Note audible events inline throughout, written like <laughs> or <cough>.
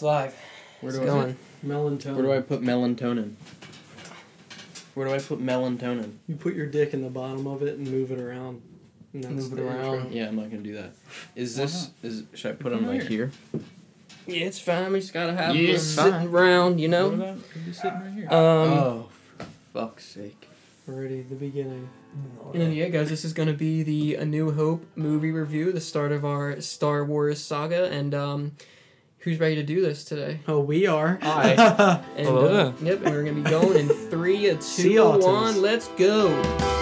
It's live. Where It's do I going. Melatonin. where do I put melatonin? Where do I put melatonin? You put your dick in the bottom of it and move it around. And that's Move it around. intro. Yeah, I'm not gonna do that. Is Why this is should I put them Come like here? Yeah, it's fine. We just gotta have Yeah, them sitting fine. around, you What know. about could be sitting right here? Um, oh, for fuck's sake! Already the beginning. and yeah, guys, this is gonna be the A New Hope movie review, the start of our Star Wars saga, and um, who's ready to do this today? Oh, we are. I. <laughs> And, uh, Yep, and we're gonna be going in three, a Sea two, a one. Let's go.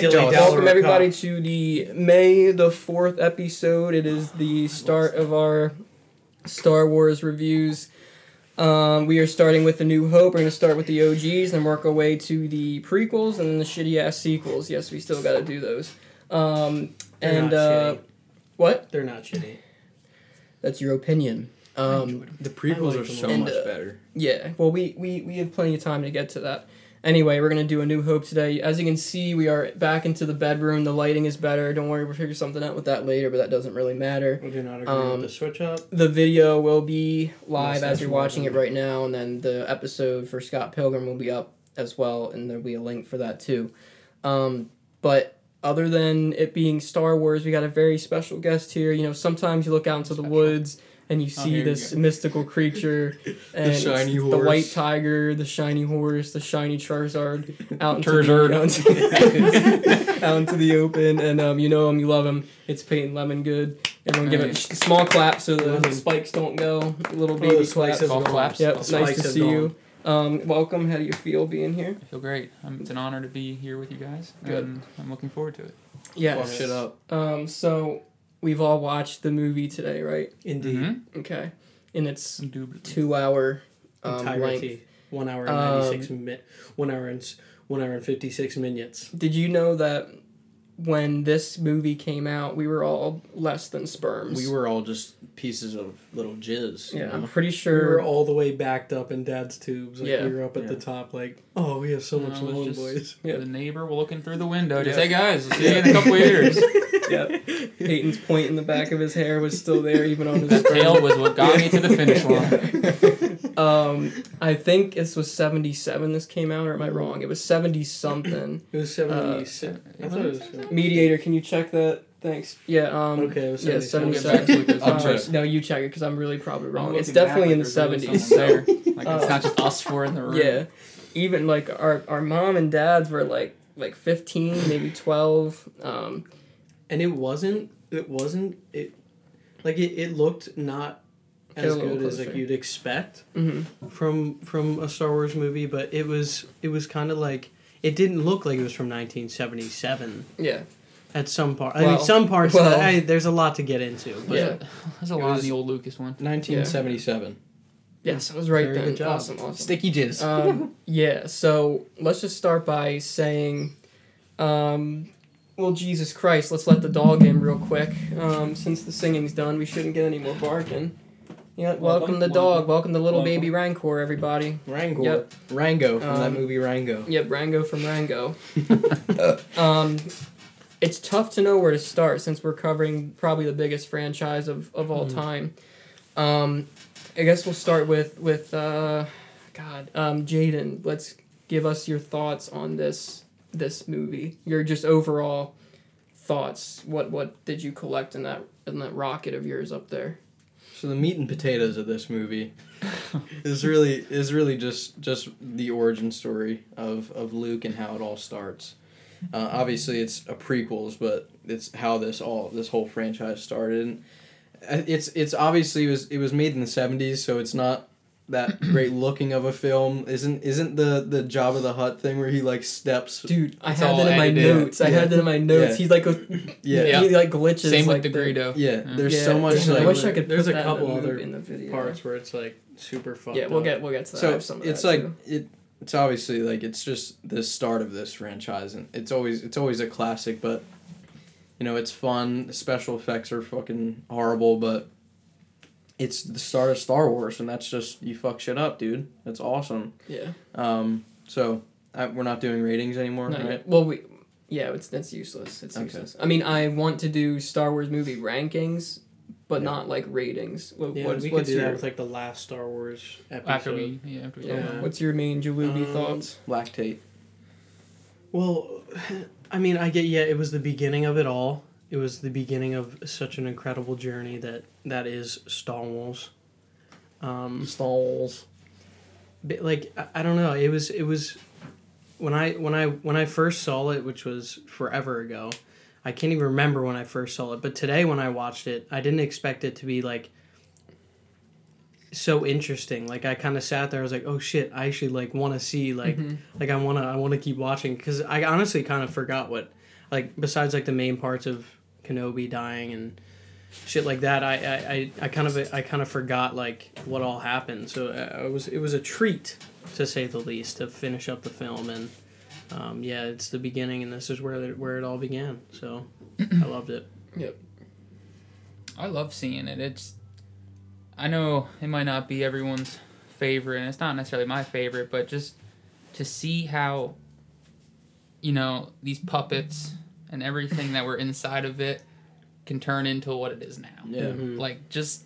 Dick Dilly jaws. dally. Welcome everybody to the May the fourth episode. It is the start of our Star Wars reviews. Um, we are starting with the New Hope. We're going to start with the OGs, then work our way to the prequels and then the shitty ass sequels. Yes, we still got to do those. Um, They're and not uh, shitty. what? They're not shitty. That's your opinion. Um, The prequels like are them so all. much uh, better. Yeah, well, we, we, we have plenty of time to get to that. Anyway, we're going to do A New Hope today. As you can see, we are back into the bedroom. The lighting is better. Don't worry, we'll figure something out with that later, but that doesn't really matter. We do not agree Um, with the switch up. The video will be live as you're watching it right now, and then the episode for Scott Pilgrim will be up as well, and there'll be a link for that too. Um, but other than it being Star Wars, we got a very special guest here. You know, sometimes you look out into the woods and you Oh, see here you this go. mystical creature, <laughs> and it's shiny the white tiger, the shiny horse, the shiny Charizard, <laughs> out into Charizard. the, out, into, out into the open, and um, you know him, you love him. It's Peyton Lemon Good. Everyone give it a small clap so the Lemon. spikes don't go. A little Oh, baby the spikes clap. have Golf gone. claps. Yep, The nice to see gone. you. Um, welcome. How do you feel being here? I feel great. Um, it's an honor to be here with you guys. Good. And I'm looking forward to it. Yeah. Fuck shit up. Um, so we've all watched the movie today, right? Indeed. Mm-hmm. Okay. In its Indubitably. two-hour um, length. One hour and Um, ninety six mi- One hour and one hour and fifty six minutes. Did you know that when this movie came out, we were all less than sperms? We were all just pieces of little jizz. you Yeah, I'm pretty sure We sure. were all the way backed up in Dad's tubes. Like Yeah. we were up at the top. Like, oh, we have so No, much it long boys. Yeah. The neighbor were looking through the window. Just, Yeah. hey guys, we'll see you in a couple <laughs> years. <laughs> yeah. <laughs> Peyton's point in the back of his hair was still there, even on his That tail was what got me to the finish line. Um, I think this was seventy seven. This came out, or am I wrong? It was seventy something. <clears throat> It was seventy six. I thought it was. Mediator, can you check that? Thanks. Yeah. Um, Okay, it was Yeah, 77. We'll get back to it 'cause Uh, no, you check it because I'm really probably wrong. It's definitely in the like there's really seventies. So there. <laughs> Like it's uh, not just us four in the room. yeah, even like our our mom and dads were like like fifteen, maybe twelve. Um, and it wasn't. It wasn't. It like it. It looked not Get a as little good as like you'd expect mhm. from from a Star Wars movie, but it was. It was kind of like. It didn't look like it was from 1977 Yeah. at some part. I mean, some parts. well- I, there's a lot to get into. But Yeah. There's a lot of the old Lucas one. 1977. Yes, I was right Very then. good job. Awesome, awesome. Sticky jizz. Um, yeah, so let's just start by saying, um, well, Jesus Christ, let's let the dog in real quick. Um, since the singing's done, we shouldn't get any more barking. Yeah, welcome, Welcome, the dog. welcome. Welcome the little Welcome. baby Rancor, everybody. Rango. Yep. Rango from that Um, movie Rango. Yep, Rango from Rango. <laughs> um, it's tough to know where to start since we're covering probably the biggest franchise of, of all Mhm. time. Um, I guess we'll start with with uh, God, um, Jaden. Let's give us your thoughts on this this movie? Your just overall thoughts. What what did you collect in that in that rocket of yours up there? So the meat and potatoes of this movie <laughs> is really is really just just the origin story of of Luke and how it all starts. Uh, obviously, it's a prequels, but it's how this all this whole franchise started. And uh, it's it's obviously it was it was made in the seventies, so it's not that <clears throat> great looking of a film. Isn't isn't the the Jabba the Hutt thing where he like steps? Dude, I had all that in my edited. notes. I Yeah. had that in my notes. Yeah. He's like a, Yeah, <laughs> Yeah. he like glitches. Same like with the Greedo. yeah. There's Yeah, so much damn, I wish I could. There's put a that in couple the other in the video. Parts where it's like super fucked Yeah, we'll up. get we'll get to that. So some of it's that, like too. it it's obviously like it's just the start of this franchise and it's always it's always a classic but you know it's fun the special effects are fucking horrible but it's the start of star wars and that's just you fuck shit up dude that's awesome yeah. um so I, we're not doing ratings anymore Not right yet. Well, we yeah, it's that's useless. It's Okay. useless. I mean, I want to do Star Wars movie rankings, but Yeah. not like ratings. What, Yeah, what's we could what's do your that with like the last Star Wars episode. After we, yeah, after we yeah, Yeah. what's your main Jalubi Um, thoughts? lactate Well, <sighs> I mean, I get yeah, it was the beginning of it all. It was the beginning of such an incredible journey that that is Star Wars. Um, stalls but, like I, I don't know, it was it was when I when I when I first saw it, which was forever ago. I can't even remember when I first saw it, but today when I watched it, I didn't expect it to be like so interesting. Like I kind of sat there, I was like, "Oh shit, I actually like want to see like Mhm. like I want to I want to keep watching cuz I honestly kind of forgot what like besides like the main parts of Kenobi dying and shit like that, I I, I, kind of I kind of forgot like what all happened. So uh, it was it was a treat to say the least to finish up the film and um, yeah, it's the beginning and this is where it, where it all began. So <clears throat> I loved it. Yep. I love seeing it. It's I know it might not be everyone's favorite and it's not necessarily my favorite, but just to see how you know, these puppets and everything that were inside of it can turn into what it is now. yeah Mhm. Like just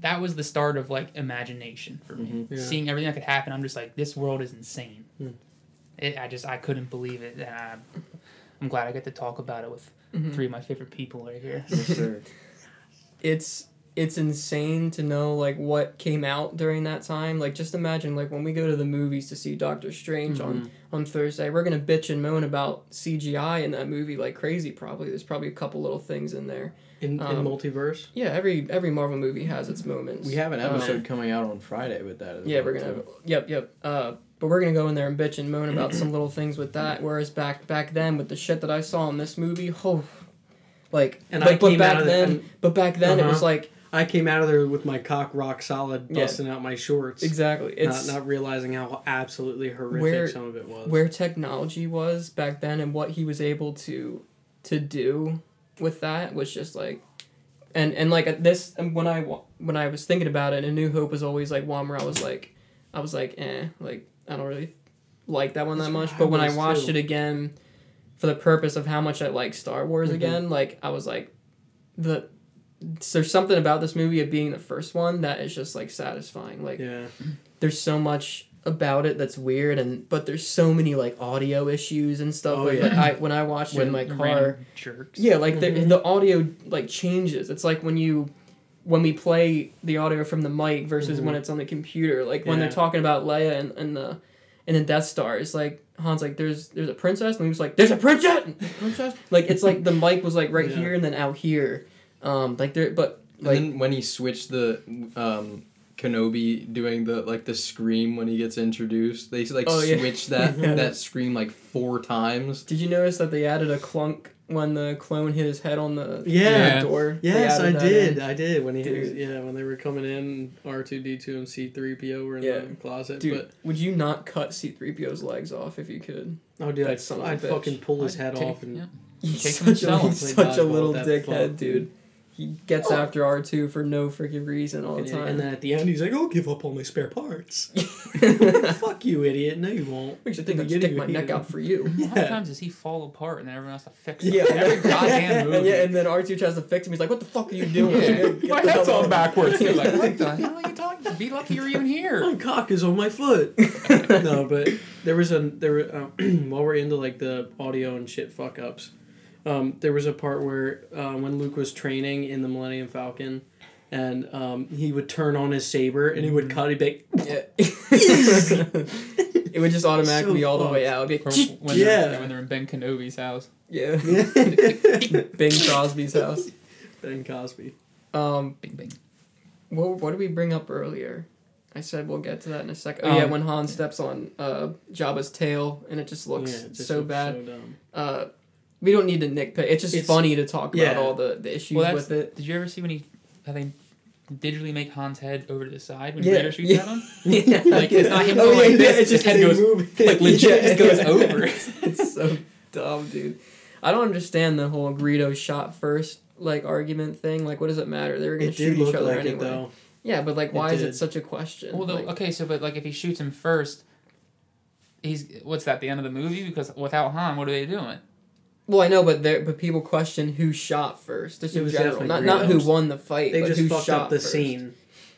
that was the start of like imagination for me. Mhm. Yeah. Seeing everything that could happen, I'm just like, this world is insane. Hmm. It, I just I couldn't believe it. And I, I'm glad I get to talk about it with Mhm. three of my favorite people right here. yes, sir. <laughs> It's it's insane to know like what came out during that time. Like just imagine like when we go to the movies to see Doctor Strange on Mhm. on Thursday, we're gonna bitch and moan about CGI in that movie like crazy. Probably there's probably a couple little things in there. in, Um, in multiverse. Yeah, every every Marvel movie has its moments. we have an Um, episode coming out on friday with that as Yeah, well, we're gonna. too. Yep, yep. Uh, but we're gonna go in there and bitch and moan about some little things with that. Whereas back back then with the shit that I saw in this movie, oh, like. And but, I but back out of there then, and- but back then it was Uh-huh. like I came out of there with my cock rock solid, Yeah. busting out my shorts. exactly. It's not, not realizing how absolutely horrific Where- some of it was. where technology was back then and what he was able to to do with that was just like and and like at this and when I when I was thinking about it, A New Hope was always like one where I was like I was like eh like I don't really like that one that That's much but I when I watched too. it again for the purpose of how much I like Star Wars Mhm. again like I was like the there's something about this movie of being the first one that is just like satisfying like yeah. there's so much about it that's weird and but there's so many like audio issues and stuff Oh, like, yeah. like I when I watched it in my car jerks. yeah like the, Mhm. the audio like changes it's like when you when we play the audio from the mic versus Mhm. when it's on the computer like when they're talking about Leia and, and the and the Death Star it's like Han's like there's there's a princess and he was like there's a princess princess like it's like the mic was like right Yeah. here and then out here um like there but And like then when he switched the um, Kenobi doing the like the scream when he gets introduced, they like Oh, yeah. switched that <laughs> Yeah. that scream like four times. Did you notice that they added a clunk when the clone hit his head on the Yeah. the door? They Yes, I did. in. I did when he Dude. yeah when they were coming in R two D two and C three PO were in Yeah. the closet. Dude, would you not cut C-3PO's legs off if you could? oh dude, I'd, son of a I'd fucking pull his I'd head take- off and yeah. <laughs> He's such a, he's such a <laughs> little dickhead, fuck, dude. He gets after R two for no freaking reason all the time. and then at the end, he's like, "I'll give up all my spare parts." <laughs> Fuck you, idiot! No, you won't. Makes you think I'd the stick beginning, my neck didn't. out for you. <laughs> How many times does he fall apart and then everyone has to fix him? Yeah, Every goddamn and, <laughs> movie. yeah, and then R two tries to fix him. He's like, "What the fuck are you doing? Yeah. My head's all out." backwards. You're like, what the hell are you talking? Be lucky you're even here. My cock is on my foot. no, but there was a there were uh, <clears throat> while we're into like the audio and shit fuck ups. Um, there was a part where uh, when Luke was training in the Millennium Falcon, and um, he would turn on his saber and he would cut it back. Yeah. <laughs> it would just automatically So all the way out. When, Yeah. they're, when they're in Ben Kenobi's house. yeah. <laughs> Bing Crosby's house. ben Cosby. Um, Bing, bing. what what did we bring up earlier? I said we'll get to that in a second. Oh yeah, Um, when Han steps on uh, Jabba's tail and it just looks Yeah, it just so looks bad. So dumb. uh, we don't need to nitpick. It's just It's- funny to talk about all the, the issues Well, with it. did you ever see when he, how they digitally make Han's head over to the side when Yeah, Vader shoots yeah. at him? <laughs> yeah. Like, it's not him Oh, going yeah, like this, yeah, it's his just head goes- move. like, <laughs> legit just goes over. <laughs> it's so dumb, dude. I don't understand the whole Greedo shot first like argument thing. Like, what does it matter? They were gonna It shoot did each look other like anyway. it though. Yeah, but like, why is it such a question? Well, the, Like, okay, so but like if he shoots him first, he's what's that? The end of the movie? Because without Han, what are they doing? Well, I know, but there, but people question who shot first. Just It in was general, definitely not not who won the fight, They but just who fucked shot up the first. scene.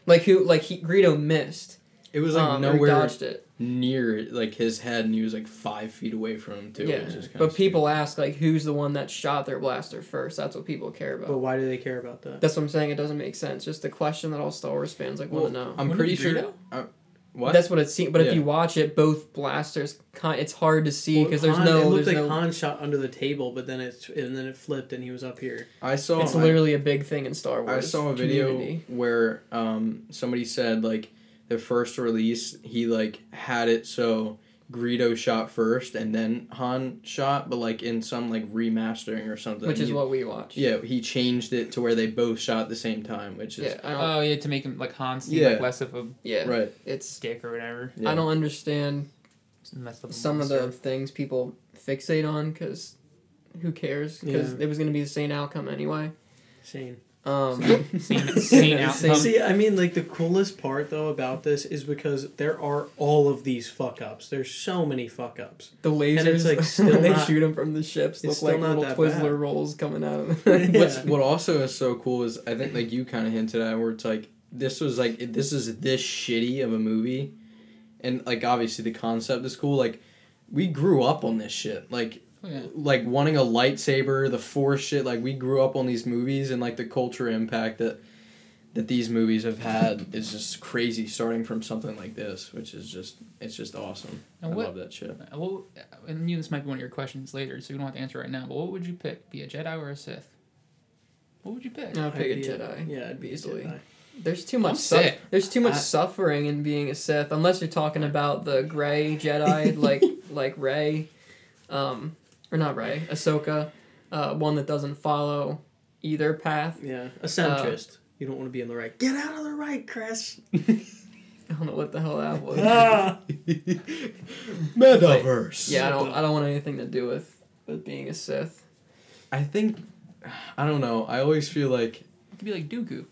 Like who, like he Greedo missed. It was like um, nowhere dodged it. near like his head, and he was like five feet away from him too. Yeah, It was but people ask like, who's the one that shot their blaster first? That's what people care about. But why do they care about that? That's what I'm saying. It doesn't make sense. Just the question that all Star Wars fans like Well, want to know. I'm Wouldn't pretty it be sure. Greedo? What? That's what it seems. But if you watch it, both blasters, it's hard to see Well, because there's Han- no. It looked like no Han shot under the table, but then it and then it flipped and he was up here. I saw. it's I- literally a big thing in Star Wars. I saw a video community. where um, somebody said like the first release he like had it so Greedo shot first and then Han shot, but like in some like remastering or something. which is he- what we watched. Yeah, he changed it to where they both shot at the same time, which is Yeah, Oh yeah, to make him like Han seem Yeah. like less of a yeah, right. it's. dick or whatever. Yeah. I don't understand Just up some of the things people fixate on because who cares? Because Yeah. it was going to be the same outcome anyway. Same. Um, Same, same Yeah, outcome. See, I mean, like the coolest part though about this is because there are all of these fuck ups. There's so many fuck ups. the lasers, it's, like, <laughs> still when they not- shoot them from the ships, look it's like little Twizzler bad. rolls coming out of <laughs> them. What's what also is so cool is I think like you kind of hinted at where it's like this was like this is this shitty of a movie, and like obviously the concept is cool. Like we grew up on this shit. Like yeah. like wanting a lightsaber, the force shit. Like we grew up on these movies and like the culture impact that that these movies have had is just crazy. Starting from something like this, which is just it's just awesome. And I what- love that shit. Uh, Well, and you, this might be one of your questions later, so you don't have to answer right now. But what would you pick? Be a Jedi or a Sith? What would you pick? I'd pick a I'd be Jedi. Yeah, it'd be easily. Jedi. There's too much. Su- there's too much I- suffering in being a Sith, unless you're talking about the gray Jedi, like <laughs> like Rey, um, or not Rey, Ahsoka, uh, one that doesn't follow either path. Yeah, a centrist. you don't want to be on the right. Get out of the right, Chris. <laughs> <laughs> I don't know what the hell that was. ah! <laughs> Metaverse. yeah, I don't. I don't want anything to do with with being a Sith. I think I don't know. I always feel like It could be like Dooku.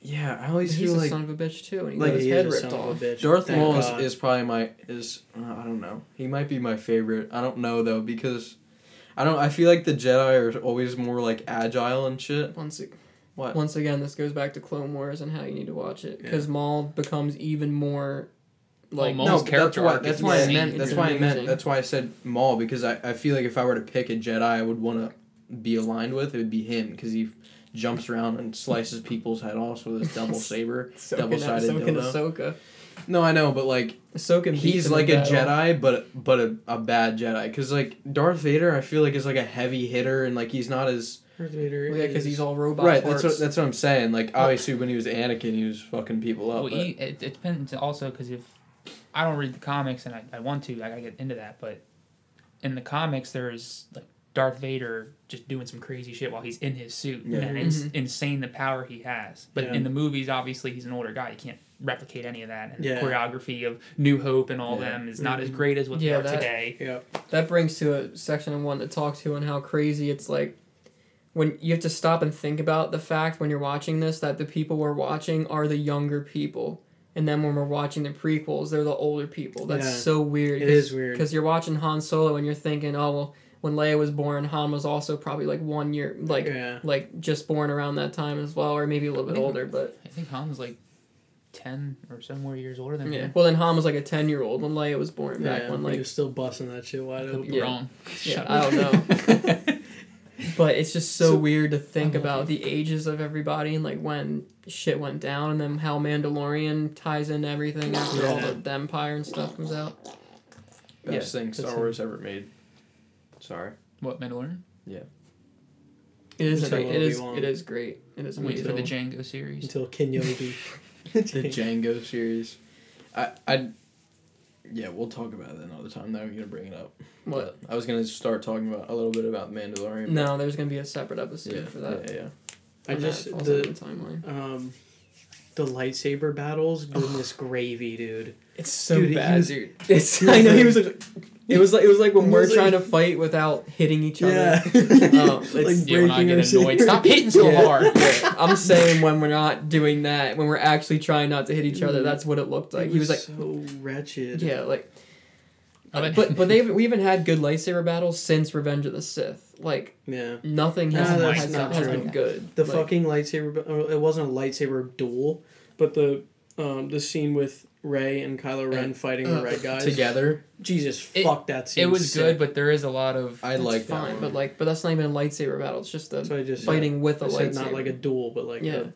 yeah. I always He's feel a like son of a bitch too, and he like got his he head is a ripped off. of bitch. Darth Maul is, is probably my is uh, I don't know. He might be my favorite. I don't know though because I don't. I feel like the Jedi are always more like agile and shit. Once, a- What? once again, this goes back to Clone Wars and how you need to watch it because Maul becomes even more like Well, Maul's but character that's why, that's is why I meant. That's why I meant. That's why I said Maul because I, I feel like if I were to pick a Jedi, I would want to be aligned with. It would be him because he jumps around and slices people's head off with his double <laughs> saber, Ahsoka, double-sided Ahsoka, dildo. Ahsoka. No, I know, but like Ahsoka beats he's like a battle. Jedi, but but a, a bad Jedi. Cause like Darth Vader, I feel like is like a heavy hitter, and like he's not as Darth Vader Well, yeah, because he's all robot right. parts. That's what that's what I'm saying. Like obviously, when he was Anakin, he was fucking people up. Well, he, it, it depends also because if I don't read the comics and I, I want to, I gotta get into that. But in the comics, there's like Darth Vader just doing some crazy shit while he's in his suit, Yeah. and it's Mhm. insane the power he has. But Yeah. in the movies, obviously, he's an older guy. He can't replicate any of that, and Yeah. the choreography of New Hope and all Yeah. them is not as Mhm. great as what Yeah, they are that- today. Yeah. that brings to a section I wanted to talk to on how crazy it's like when you have to stop and think about the fact when you're watching this that the people we're watching are the younger people. And then when we're watching the prequels, they're the older people. That's Yeah. so weird. It is weird. because you're watching Han Solo and you're thinking, oh well, when Leia was born, Han was also probably like one year, like yeah. like just born around that time as well, or maybe a little bit older. But I think Han's like ten or some more years older than yeah, me. well then Han was like a ten year old when Leia was born back yeah, when he like was still busting that shit I wide could open. be Yeah. wrong. yeah I don't know. <laughs> But it's just so, So- weird to think about the ages of everybody and like when shit went down and then how Mandalorian ties into everything after all Yeah. the, the Empire and stuff comes out. Best Yeah, thing Star that's Wars ever made. Sorry. What Mandalorian? It is Until it is Obi-Wan. it is great. It is I'm waiting for the. Django series. Until Kenobi. <laughs> <laughs> The Django series. I I. Yeah, we'll talk about it another time. Now I'm gonna bring it up. What? But I was gonna start talking about a little bit about Mandalorian. No, there's gonna be a separate episode Yeah, for that. yeah, yeah. I just the the timeline. um the lightsaber battles, goodness <sighs> gravy, dude. It's so Dude, bad, was- dude. <laughs> It's I know he was like it was like it was like when He we're like- trying to fight without hitting each other. Yeah. <laughs> Oh, <laughs> it's- Yeah, when I breaking get our annoyed, saber. stop hitting so Yeah, hard. <laughs> yeah. I'm saying when we're not doing that, when we're actually trying not to hit each other, Mm. that's what it looked like. It he was like, so wretched. yeah, like. But but they we even had good lightsaber battles since Revenge of the Sith. Like Yeah. nothing Nah, has, that's has, not has true. been good. The Like, fucking lightsaber. uh, It wasn't a lightsaber duel, but the um the scene with Rey and Kylo Ren Uh, fighting uh, the red guys. Together, Jesus, It- fuck that scene. It was good, but there is a lot of I that's like that fine, one. but like but that's not even a lightsaber battle. It's just a So just fighting with a I said lightsaber. not like a duel, but like yeah. a-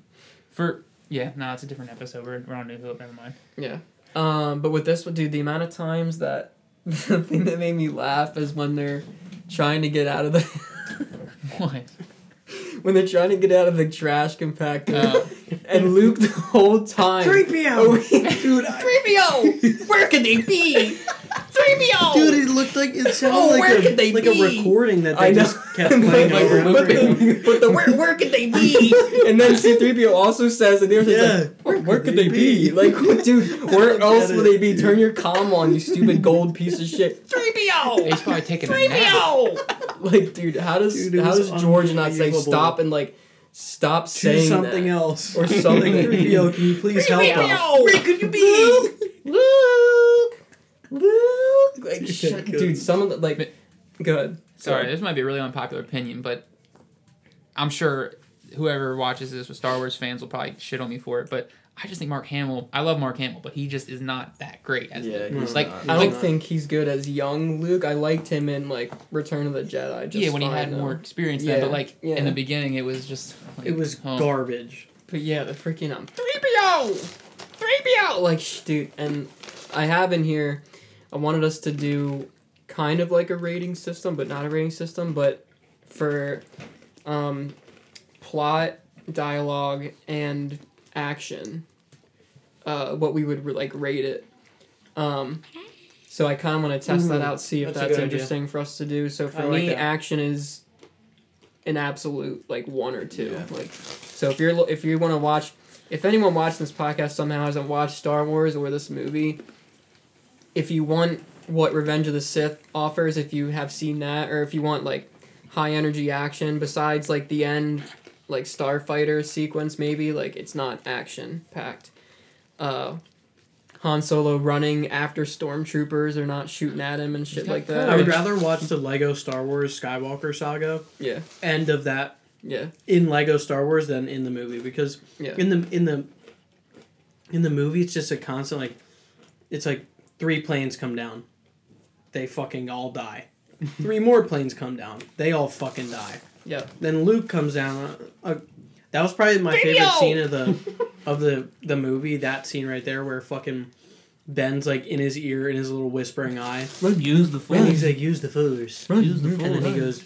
for yeah. No, it's a different episode. We're, we're on New Hope. Never mind. Yeah. Um, but with this one, dude, the amount of times that <laughs> the thing that made me laugh is when they're trying to get out of the <laughs> What? <laughs> when they're trying to get out of the trash compactor, Uh, <laughs> and Luke the whole time. Creepio! <laughs> dude, Creepio! Where could they be? Creepio! Dude, it looked like it sounded Oh, like where a could they like be? a recording that they know. just kept <laughs> playing But- over and but over again. <laughs> the, but the where, where could they be? <laughs> And then C3PO also says, and they're Yeah. like, where, where could they be? Like, dude, where else would they be? Turn your comm on, you stupid gold piece of shit. 3PO! he's probably taking a nap. 3PO! Like, dude, how does Dude, how does George not say stop and like stop Choose saying something that? else. Or something. Like, 3PO, can you please help us? 3PO! Where could you be? Luke! Luke! Like, Dude, shut, dude, some of the like, good. Sorry, this might be a really unpopular opinion, but I'm sure whoever watches this with Star Wars fans will probably shit on me for it. But I just think Mark Hamill. I love Mark Hamill, but he just is not that great as Yeah, Luke. he's like not. I don't like think he's good as young Luke. I liked him in like Return of the Jedi. Just yeah when he had though. more experience then, Yeah, but like yeah. in the beginning it was just like, It was oh. garbage. But yeah, the freaking um, three PO, three PO. Like, sh- dude, and I have in here. I wanted us to do kind of like a rating system, but not a rating system. But for um, plot, dialogue, and action, uh, what we would like rate it. Um, so I kind of want to test that out, see if that's that's, good idea. interesting for us to do. So for like me, that. action is an absolute like one or two. Yeah. Like, so if you're if you want to watch, if anyone watching this podcast somehow hasn't watched Star Wars or this movie, if you want what Revenge of the Sith offers, if you have seen that, or if you want like high energy action besides like the end like starfighter sequence maybe like it's not action packed uh Han Solo running after stormtroopers they're not shooting at him and shit like that. I would rather watch the Lego Star Wars Skywalker saga yeah. end of that yeah. in Lego Star Wars than in the movie because yeah. in the in the in the movie it's just a constant like it's like three planes come down. They fucking all die. Three more planes come down. They all fucking die. Yeah. Then Luke comes down uh, uh, that was probably my favorite scene of the <laughs> of the the movie that scene right there where fucking Ben's like in his ear in his little whispering eye. Luke use the and he's like use the force. Use the and then he goes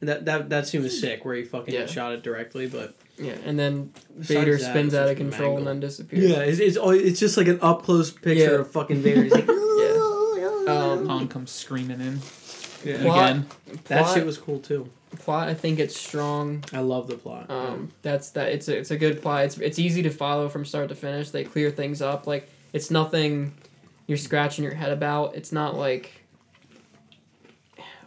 that that that scene was sick where he fucking Yeah. shot it directly but yeah and then Besides Vader that, spins out of just control and then disappears Yeah, it's it's, always, it's just like an up close picture Yeah. of fucking Vader. He's like, <laughs> um Han comes screaming in yeah. Plot- again. that plot- shit was cool too. plot I think it's strong I love the plot. Um, that's that. It's a, it's a good plot. It's it's easy to follow from start to finish. They clear things up. Like it's nothing you're scratching your head about. It's not like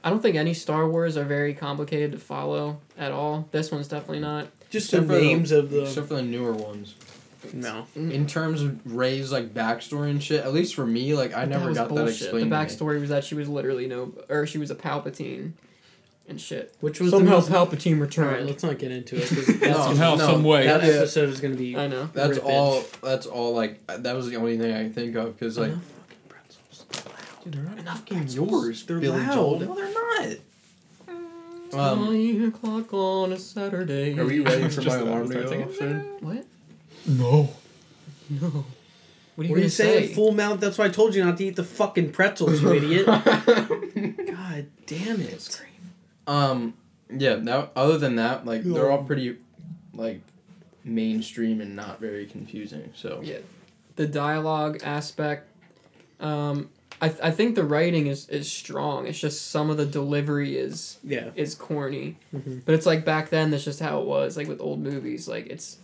I don't think any Star Wars are very complicated to follow at all. This one's definitely not. Just Except the for the- names of the Except for the newer ones. no. Mm. In terms of Rey's like backstory and shit, at least for me, like I But never was got that explained. The to me. backstory was that she was literally no, or she was a Palpatine, and shit. Which was Somehow the most, Palpatine All right, returned. let's not get into it. 'cause <laughs> No, Somehow, no, some way. that Yeah. episode is gonna be. I know. That's rippage. all. That's all. Like that was the only thing I can think of because like Enough fucking pretzels. Dude, they're not Enough fucking pretzels. yours. They're Billy loud. Joel. No, they're not. Um, Nine o'clock on a Saturday. are we ready for <laughs> my that, alarm to start go singing. off soon? What? No. No. What are you What are gonna you say? saying? Full mouth. That's why I told you not to eat the fucking pretzels, you idiot. <laughs> <laughs> God damn it. Um, yeah. Now, other than that, like they're all pretty, like, mainstream and not very confusing. So Yeah. The dialogue aspect, um, I, th- I think the writing is, is strong. It's just some of the delivery is Yeah. is corny. Mhm. But it's like back then that's just how it was, like with old movies. Like it's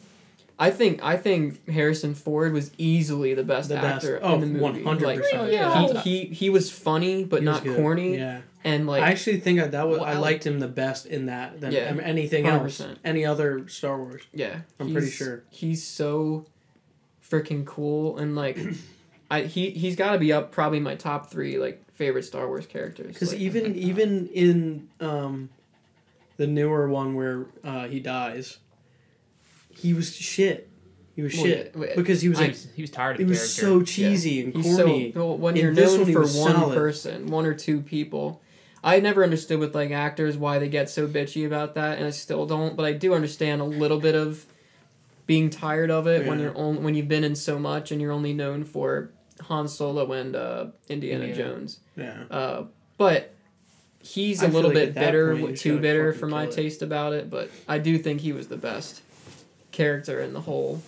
I think I think Harrison Ford was easily the best The best. actor Oh, in the movie. 100%. Like Oh, yeah. he, he he was funny but He was not good. corny Yeah. and like I actually think I, that was I liked him the best in that than Yeah. anything else. 100%. Any other Star Wars. Yeah, I'm pretty sure. he's so freaking cool and like, I he he's got to be up probably my top three like favorite Star Wars characters. Because like, even even in um, the newer one where uh, he dies, he was shit. He was Well, shit yeah, wait, because he was He like he was tired of it the was so cheesy and he's corny. so well, when In you're this known one, for one solid. person, one or two people. I never understood with like actors why they get so bitchy about that, and I still don't. But I do understand a little bit of being tired of it when you're only, when you've been in so much and you're only known for Han Solo and uh, Indiana Indiana. Jones. yeah. Uh, but he's I a little like bit at bitter, point, you w- just too bitter for my kill it. taste about it. But I do think he was the best character in the whole.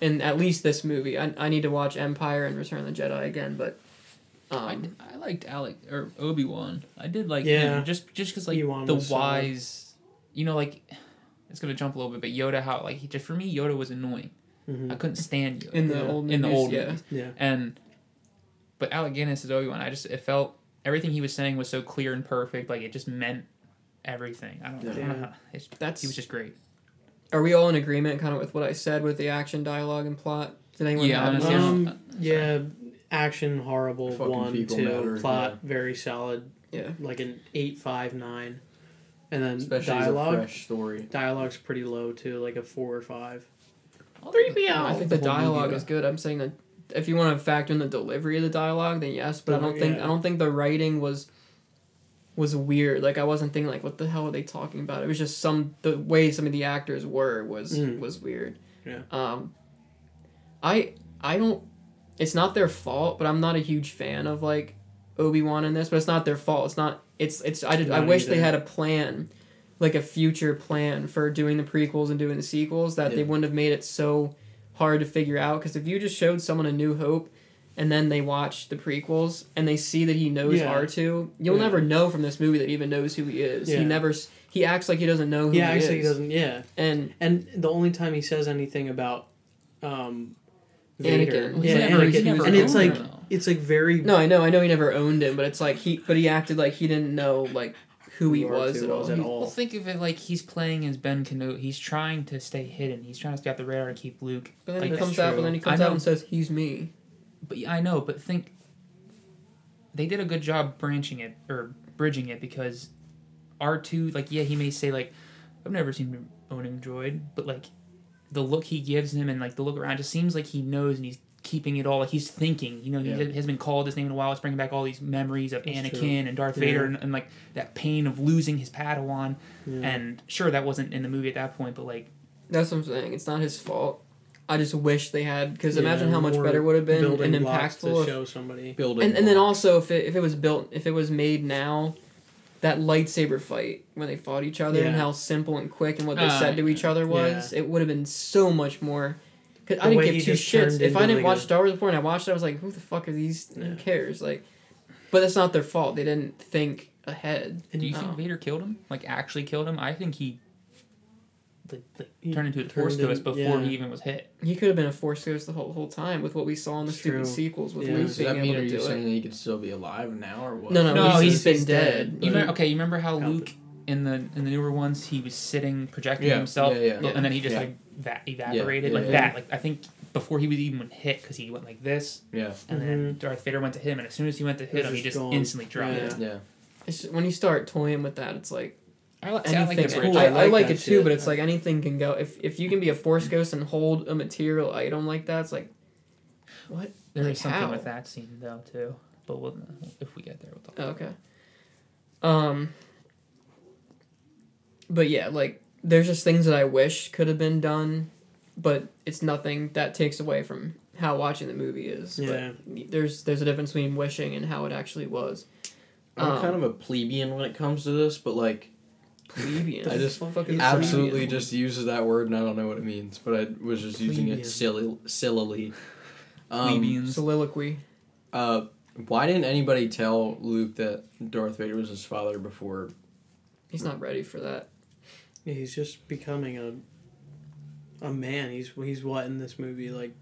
In at least this movie, I, I need to watch Empire and Return of the Jedi again, but I, um, did- I liked Alec or Obi Wan. I did like Yeah. him just just because like Ewan the was solid. wise, you know, like it's gonna jump a little bit, but Yoda how like he just for me Yoda was annoying. Mhm. I couldn't stand Yoda in the Yeah. old in the old yeah. movies. Yeah. And but Alec Guinness is Obi Wan. I just it felt everything he was saying was so clear and perfect. Like it just meant everything. I don't, I don't know. Yeah. How, <laughs> it's, That's he was just great. Are we all in agreement, kind of, with what I said with the action, dialogue, and plot? Did anyone? Yeah, have honestly, Um, yeah, action horrible one fecal two matter, plot very solid yeah. like an eight five nine, and then Especially dialogue as a fresh story. dialogue's pretty low too like a four or five. Three Yeah, I think the dialogue is good. I'm saying that if you want to factor in the delivery of the dialogue, then yes. But I don't think I don't think the writing was was weird. Like I wasn't thinking like, what the hell are they talking about? It was just some the way some of the actors were was Mm. was weird. Yeah. Um, I I don't. It's not their fault, but I'm not a huge fan of like Obi Wan in this. But it's not their fault. It's not. It's it's. I did, I Not wish they had a plan, like a future plan for doing the prequels and doing the sequels. That they wouldn't have made it so hard to figure out. Because if you just showed someone a New Hope. And then they watch the prequels and they see that he knows Yeah. R two. You'll Yeah. never know from this movie that he even knows who he is. Yeah. He never. He acts like he doesn't know who yeah, he actually is. he doesn't. Yeah, And and the only time he says anything about um, Vader, Anakin. yeah, never- Anakin, never and it's like him, it's like very No, I know, I know he never owned him, but it's like he, but he acted like he didn't know like who he was R2 at all. was at all. Well, think of it like he's playing as Ben Kenobi. He's trying to stay hidden. He's trying to stay off the radar and keep Luke. But then Like, he that's comes out, but then he comes out and says he's me. But I know, but think they did a good job branching it or bridging it because R two, like, yeah, he may say like, I've never seen owning a droid, but like, the look he gives him and like the look around just seems like he knows and he's keeping it all. Like he's thinking, you know, he Yeah. has been called his name in a while. It's bringing back all these memories of That's Anakin true. and Darth Yeah. Vader and, and like that pain of losing his Padawan. yeah. And sure, that wasn't in the movie at that point, but like, That's what I'm saying. It's not his fault. I just wish they had because Yeah, imagine how much better it would have been building and blocks to impactful. if- show somebody. Building. and and then also if it if it was built if it was made now, that lightsaber fight when they fought each other and how simple and quick and what they Ah, said to each other was, it would have been so much more. Cause I didn't give two shits. If I didn't like, watch a- Star Wars before and I watched it, I was like, who the fuck are these? Who cares? Like, but it's not their fault. They didn't think ahead. And do you Oh. think Vader killed him? Like actually killed him? I think he like, like He turned into a turned force ghost before yeah. he even was hit. He could have been a force ghost the whole whole time with what we saw in the It's stupid sequels with Yeah. Luke Does being that able mean are to you do saying it. that he could still be alive now or what? No, no, No, he's, he's- been he's dead. dead. You remember, okay, you remember how Luke in the in the newer ones he was sitting projecting Yeah, himself, yeah, yeah. and then he just Yeah. like va- evaporated yeah, like yeah. that. Like I think before he was even hit because he went like this, Yeah, and then Darth Vader went to him, and as soon as he went to hit him, he just just gone. instantly dropped. Yeah. it. yeah. It's just- when you start toying with that, it's like I like, see, I like cool. bridge. I, I I like like it too, shit. but it's like anything can go. If if you can be a force ghost and hold a material item like that, it's like, what? There Like, is something how? with that scene though too, but we'll, if we get there, we'll talk. Okay. Um. But yeah, like there's just things that I wish could have been done, but it's nothing that takes away from how watching the movie is. Yeah. But there's there's a difference between wishing and how it actually was. I'm Um, kind of a plebeian when it comes to this, but like Plebeian. I just What the fuck is absolutely plebeian? just uses that word and I don't know what it means, but I was just using it silly, sillily. <laughs> Um, Plebeians. soliloquy. uh, why didn't anybody tell Luke that Darth Vader was his father before? He's not ready for that. Yeah, he's just becoming a a man. He's he's what in this movie? Like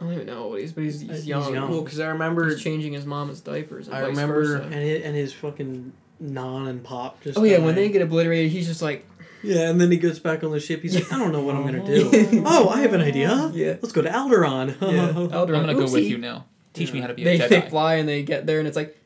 I don't even know what he's, but he's, Uh, he's he's young. young. Well, because I remember He's changing his mama's diapers. And I vice remember- versa. and his, and his fucking non and pop just. Oh yeah, when they get obliterated, he's just like, Yeah, and then he gets back on the ship. He's like, I don't know what I'm gonna do. oh, I have an idea. yeah. Let's go to Alderaan. Yeah. I'm gonna go with you now. Teach me how to be They, a they Jedi. fly and they get there and it's like.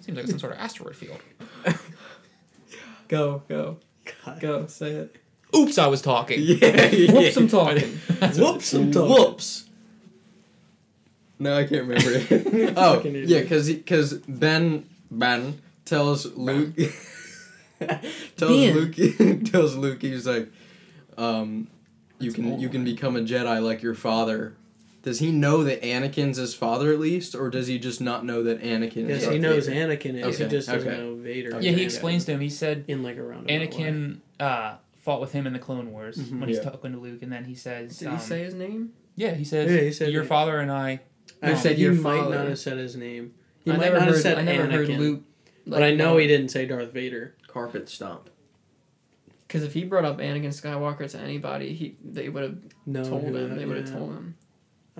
Seems like some sort of asteroid field. <laughs> go go God. go say it. Oops, I was talking. <laughs> yeah, <laughs> yeah. Whoops, I'm talking. Whoops! I'm talking. Whoops. No, I can't remember it. oh, yeah, because because Ben Ben tells Luke tells Ben. Luke tells Luke he's like, um, you That's can old. you can become a Jedi like your father. Does he know that Anakin's his father at least, or does he just not know that Anakin? Yes, is he Darth knows Vader? Anakin is. Okay, He just doesn't okay. know Vader. Yeah, he explains to him. He said in like a roundabout. Anakin uh, fought with him in the Clone Wars Mhm. when he's Yeah. talking to Luke, and then he says, Did um, he say his name? "Yeah, he says, Yeah, he said your it. father and I." I I said said he might father. not have said his name. He I might never not heard. have said I never Anakin, heard Luke. but I know he didn't say Darth Vader. Carpet stomp. Because if he brought up Anakin Skywalker to anybody, he they would have No, told him. They would have yeah. told him.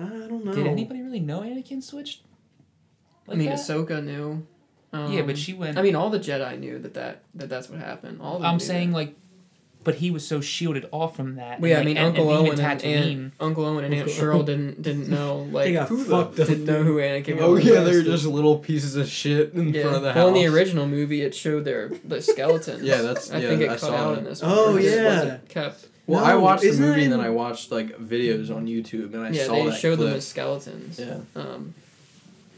I don't know. Did anybody really know Anakin switched? I mean, that? Ahsoka knew. Um, yeah, but she went. I mean, all the Jedi knew that, that, that that's what happened. All of them I'm saying that. like, but he was so shielded off from that. Well, yeah, I mean, and- Uncle and Owen and Aunt, Uncle Owen and Aunt Cheryl didn't didn't know <laughs> like They got who the fucked up. didn't know who Anakin Oh was. yeah, they're just little pieces of shit in yeah. front of the well, house. in the original movie, it showed their the skeletons. <laughs> Yeah, that's- I yeah, think it I cut saw out that. in this. one. Oh, It just yeah. wasn't kept. Well, No, I watched the movie and then I watched like videos on YouTube and I yeah, saw they that showed them as skeletons. Yeah. Um,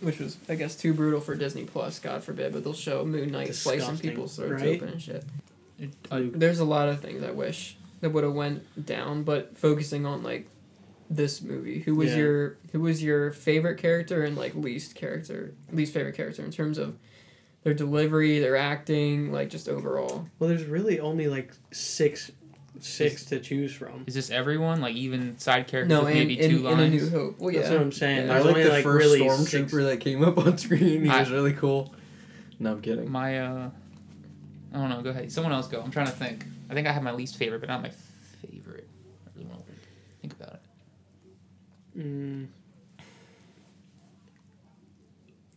which was, I guess, too brutal for Disney Plus. God forbid, but they'll show Moon Knight slicing people's throats right? open and shit. It- There's a lot of things I wish that would have went down, but focusing on like this movie, who was Yeah. your who was your favorite character and like least character, least favorite character in terms of their delivery, their acting, like just overall. Well, there's really only like six, six to choose from. is this everyone? Like even side characters No, with and maybe in, two in a? New Hope. Well, yeah, That's what I'm saying. Yeah. I like the like first really stormtrooper six- that came up on screen. He I- was really cool. No, I'm kidding. My uh, I don't know. Go ahead. Someone else go. I'm trying to think. I think I have my least favorite, but not my favorite. I really want to think about it. Mm.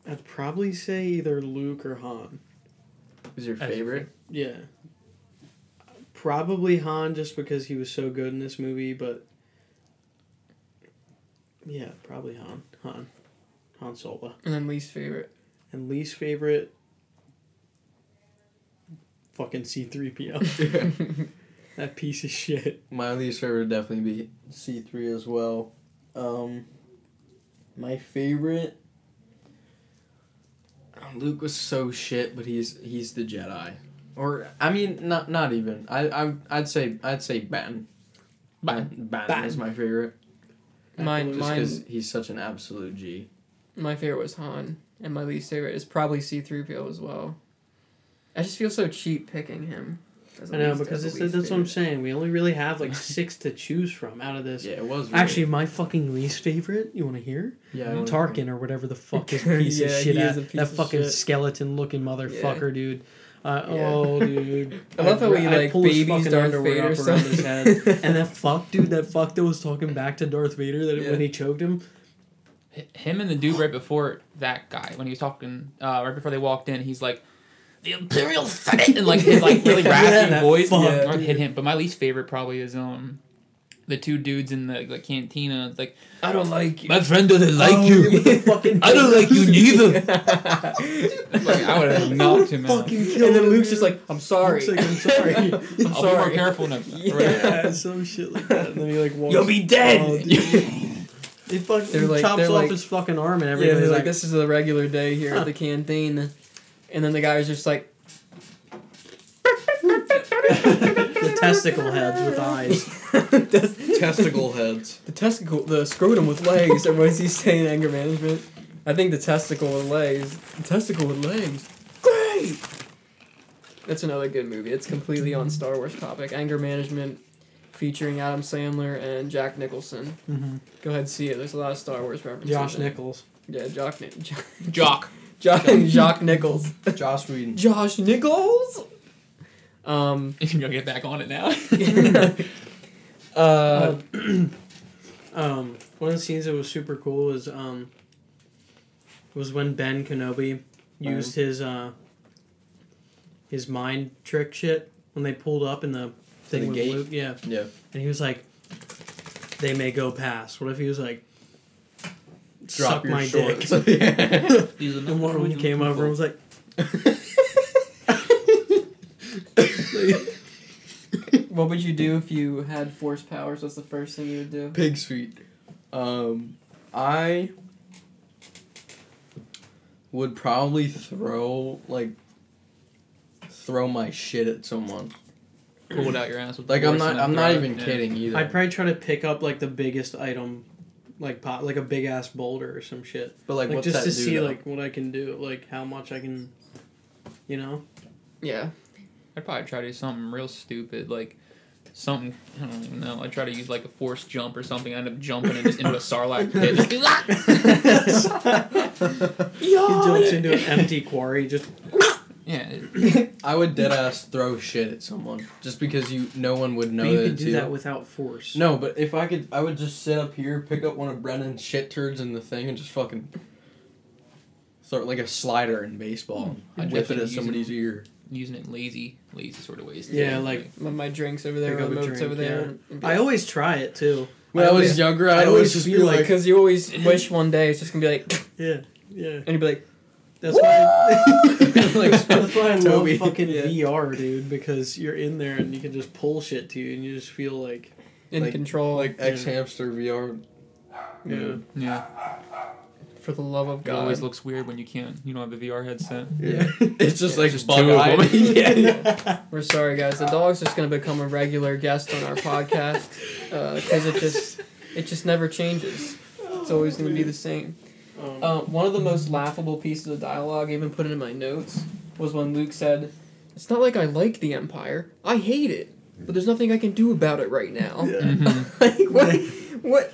I'd probably say either Luke or Han. Who's your As your favorite? Yeah. Probably Han just because he was so good in this movie, but yeah, probably Han. Han. Han Solo. and then least favorite. And least favorite fucking C3PO. <laughs> <laughs> that piece of shit. My least favorite would definitely be C three as well. Um, my favorite. Luke was so shit, but he's he's the Jedi. Or I mean, not not even. I I I'd say I'd say Ben. Ben Ben, Ben. is my favorite. Mine, Just mine, because he's such an absolute G. my favorite was Han, and my least favorite is probably C three PO as well. I just feel so cheap picking him. as I a know least- because as it's, a least that's what I'm saying. We only really have like <laughs> six to choose from out of this. Yeah, it was. Actually, my fucking least favorite. You want to hear? yeah, hmm. Tarkin or whatever the fuck his <laughs> piece of shit he at. is a piece that of fucking skeleton looking motherfucker, dude. Uh, Yeah. Oh, dude. <laughs> I love how I'd- he like pull babies Darth Vader up around his head. <laughs> and that fuck, dude, that fuck that was talking back to Darth Vader that Yeah. when he choked him. Him and the dude right before that guy when he was talking uh, right before they walked in, he's like. The Imperial Senate and like his like really <laughs> Yeah, raspy that voice. fuck, yeah, hit him. But my least favorite probably is um, the two dudes in the, the cantina. It's like I don't like you. my friend doesn't like Oh, you. fucking <laughs> I don't like you neither. <laughs> like I would have knocked him out. fucking kill then him, Luke's just like, I'm sorry. Luke's like, I'm sorry. <laughs> I'm I'll be more careful next time. Yeah. yeah, some shit like that. And then he like walks. You'll be dead. Oh. He fucking They're like- chops off like- his fucking arm and Yeah, everything. they're He's like, this is a regular day here Huh. at the canteen. And then the guy was just like, the testicle heads with eyes. <laughs> the testicle heads. The testicle, the scrotum with legs. Or what is he saying? Anger management. I think the testicle with legs. The testicle with legs. Great. That's another good movie. It's completely on Star Wars topic. Anger management, featuring Adam Sandler and Jack Nicholson. Mm-hmm. Go ahead and see it. There's a lot of Star Wars references. Josh in it. Nichols. Yeah, Jock. Ni- <laughs> Jo- Jock. Jock. Jock Nichols. Josh Whedon. Josh Nichols. Um. <laughs> You gonna get back on it now? <laughs> uh. <clears throat> Um, one of the scenes that was super cool was um, was when Ben Kenobi used his uh, his mind trick shit when they pulled up in the thing the with gate? Luke. Yeah, Yeah. and he was like, "They may go past." What if he was like, Drop "Suck your my shorts. dick"? Yeah. <laughs> These are and one of them came over and was like, <laughs> What would you do if you had force powers? What's the first thing you would do? Pig's feet. Um, I would probably throw like throw my shit at someone. pull it out your ass. With Like I'm not. I'm throw not it. even Yeah. kidding either. "I'd probably try to pick up like the biggest item." Like pot, like a big ass boulder or some shit. but like, Like, what's just that to do, see though? like what I can do, like how much I can, you know. Yeah. I'd probably try to do something real stupid, like something I don't even know. I'd try to use like a force jump or something. I end up jumping and just into a sarlacc pit. <laughs> Just be like, <laughs> He jumps into an empty quarry, just <laughs> yeah, I would dead ass throw shit at someone just because you no one would know but you that can do you. that without force. No, but if I could, I would just sit up here, pick up one of Brennan's shit turds in the thing, and just fucking throw it like a slider in baseball. I'd and whip it at somebody's ear. Using it lazy, lazy sort of ways. Yeah, too. like- My, my drinks over there, my a remotes drink, over there. yeah. I always try it too. When I, I was younger, I I'd always always just feel be like- like, Because you always <laughs> wish one day it's just gonna be like, <laughs> Yeah, yeah. and you'd be like, That's why. <laughs> Like, that's why I Toby. love fucking Yeah. VR, dude. Because you're in there and you can just pull shit to you, and you just feel like in Like- control. like X Hamster VR. yeah. yeah. For the love of It God. always looks weird when you can't. You don't have the VR headset. Yeah, <laughs> it's just Yeah, like just bug two of eyed. them. <laughs> yeah, yeah. <laughs> We're sorry, guys. The dog's just gonna become a regular guest on our podcast because it just it just never changes. It's always gonna be the same. Um, Uh, one of the most laughable pieces of dialogue, I even put it in my notes, was when Luke said, "It's not like I like the Empire. I hate it, but there's nothing I can do about it right now." Yeah. Mhm. like what? What?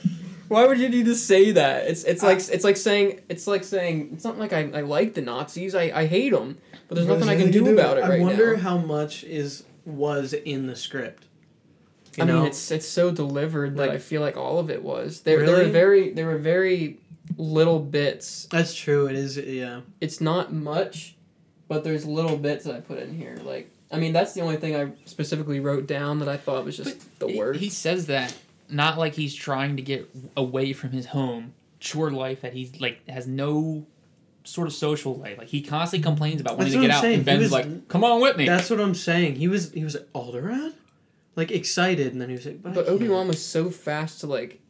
Why would you need to say that? It's it's like it's like saying it's like saying it's not like I, I like the Nazis. I, I hate them, but there's nothing I can do about it right now. I right wonder now. how much is was in the script. You I know? mean, it's it's so delivered that Like- I feel like all of it was. There there were very there were very little bits. that's true. It is. Yeah. It's not much, but there's little bits that I put in here. Like I mean, that's the only thing I specifically wrote down that I thought was just the He- worst. He says that not like he's trying to get away from his home, chore life that he's like has no sort of social life. Like he constantly complains about wanting That's to what get I'm out, saying. and He Ben's was- like, "Come on with me." That's what I'm saying. He was. He was like Alderaan, like excited, and then he was like, "But, I But. Obi Wan was so fast to like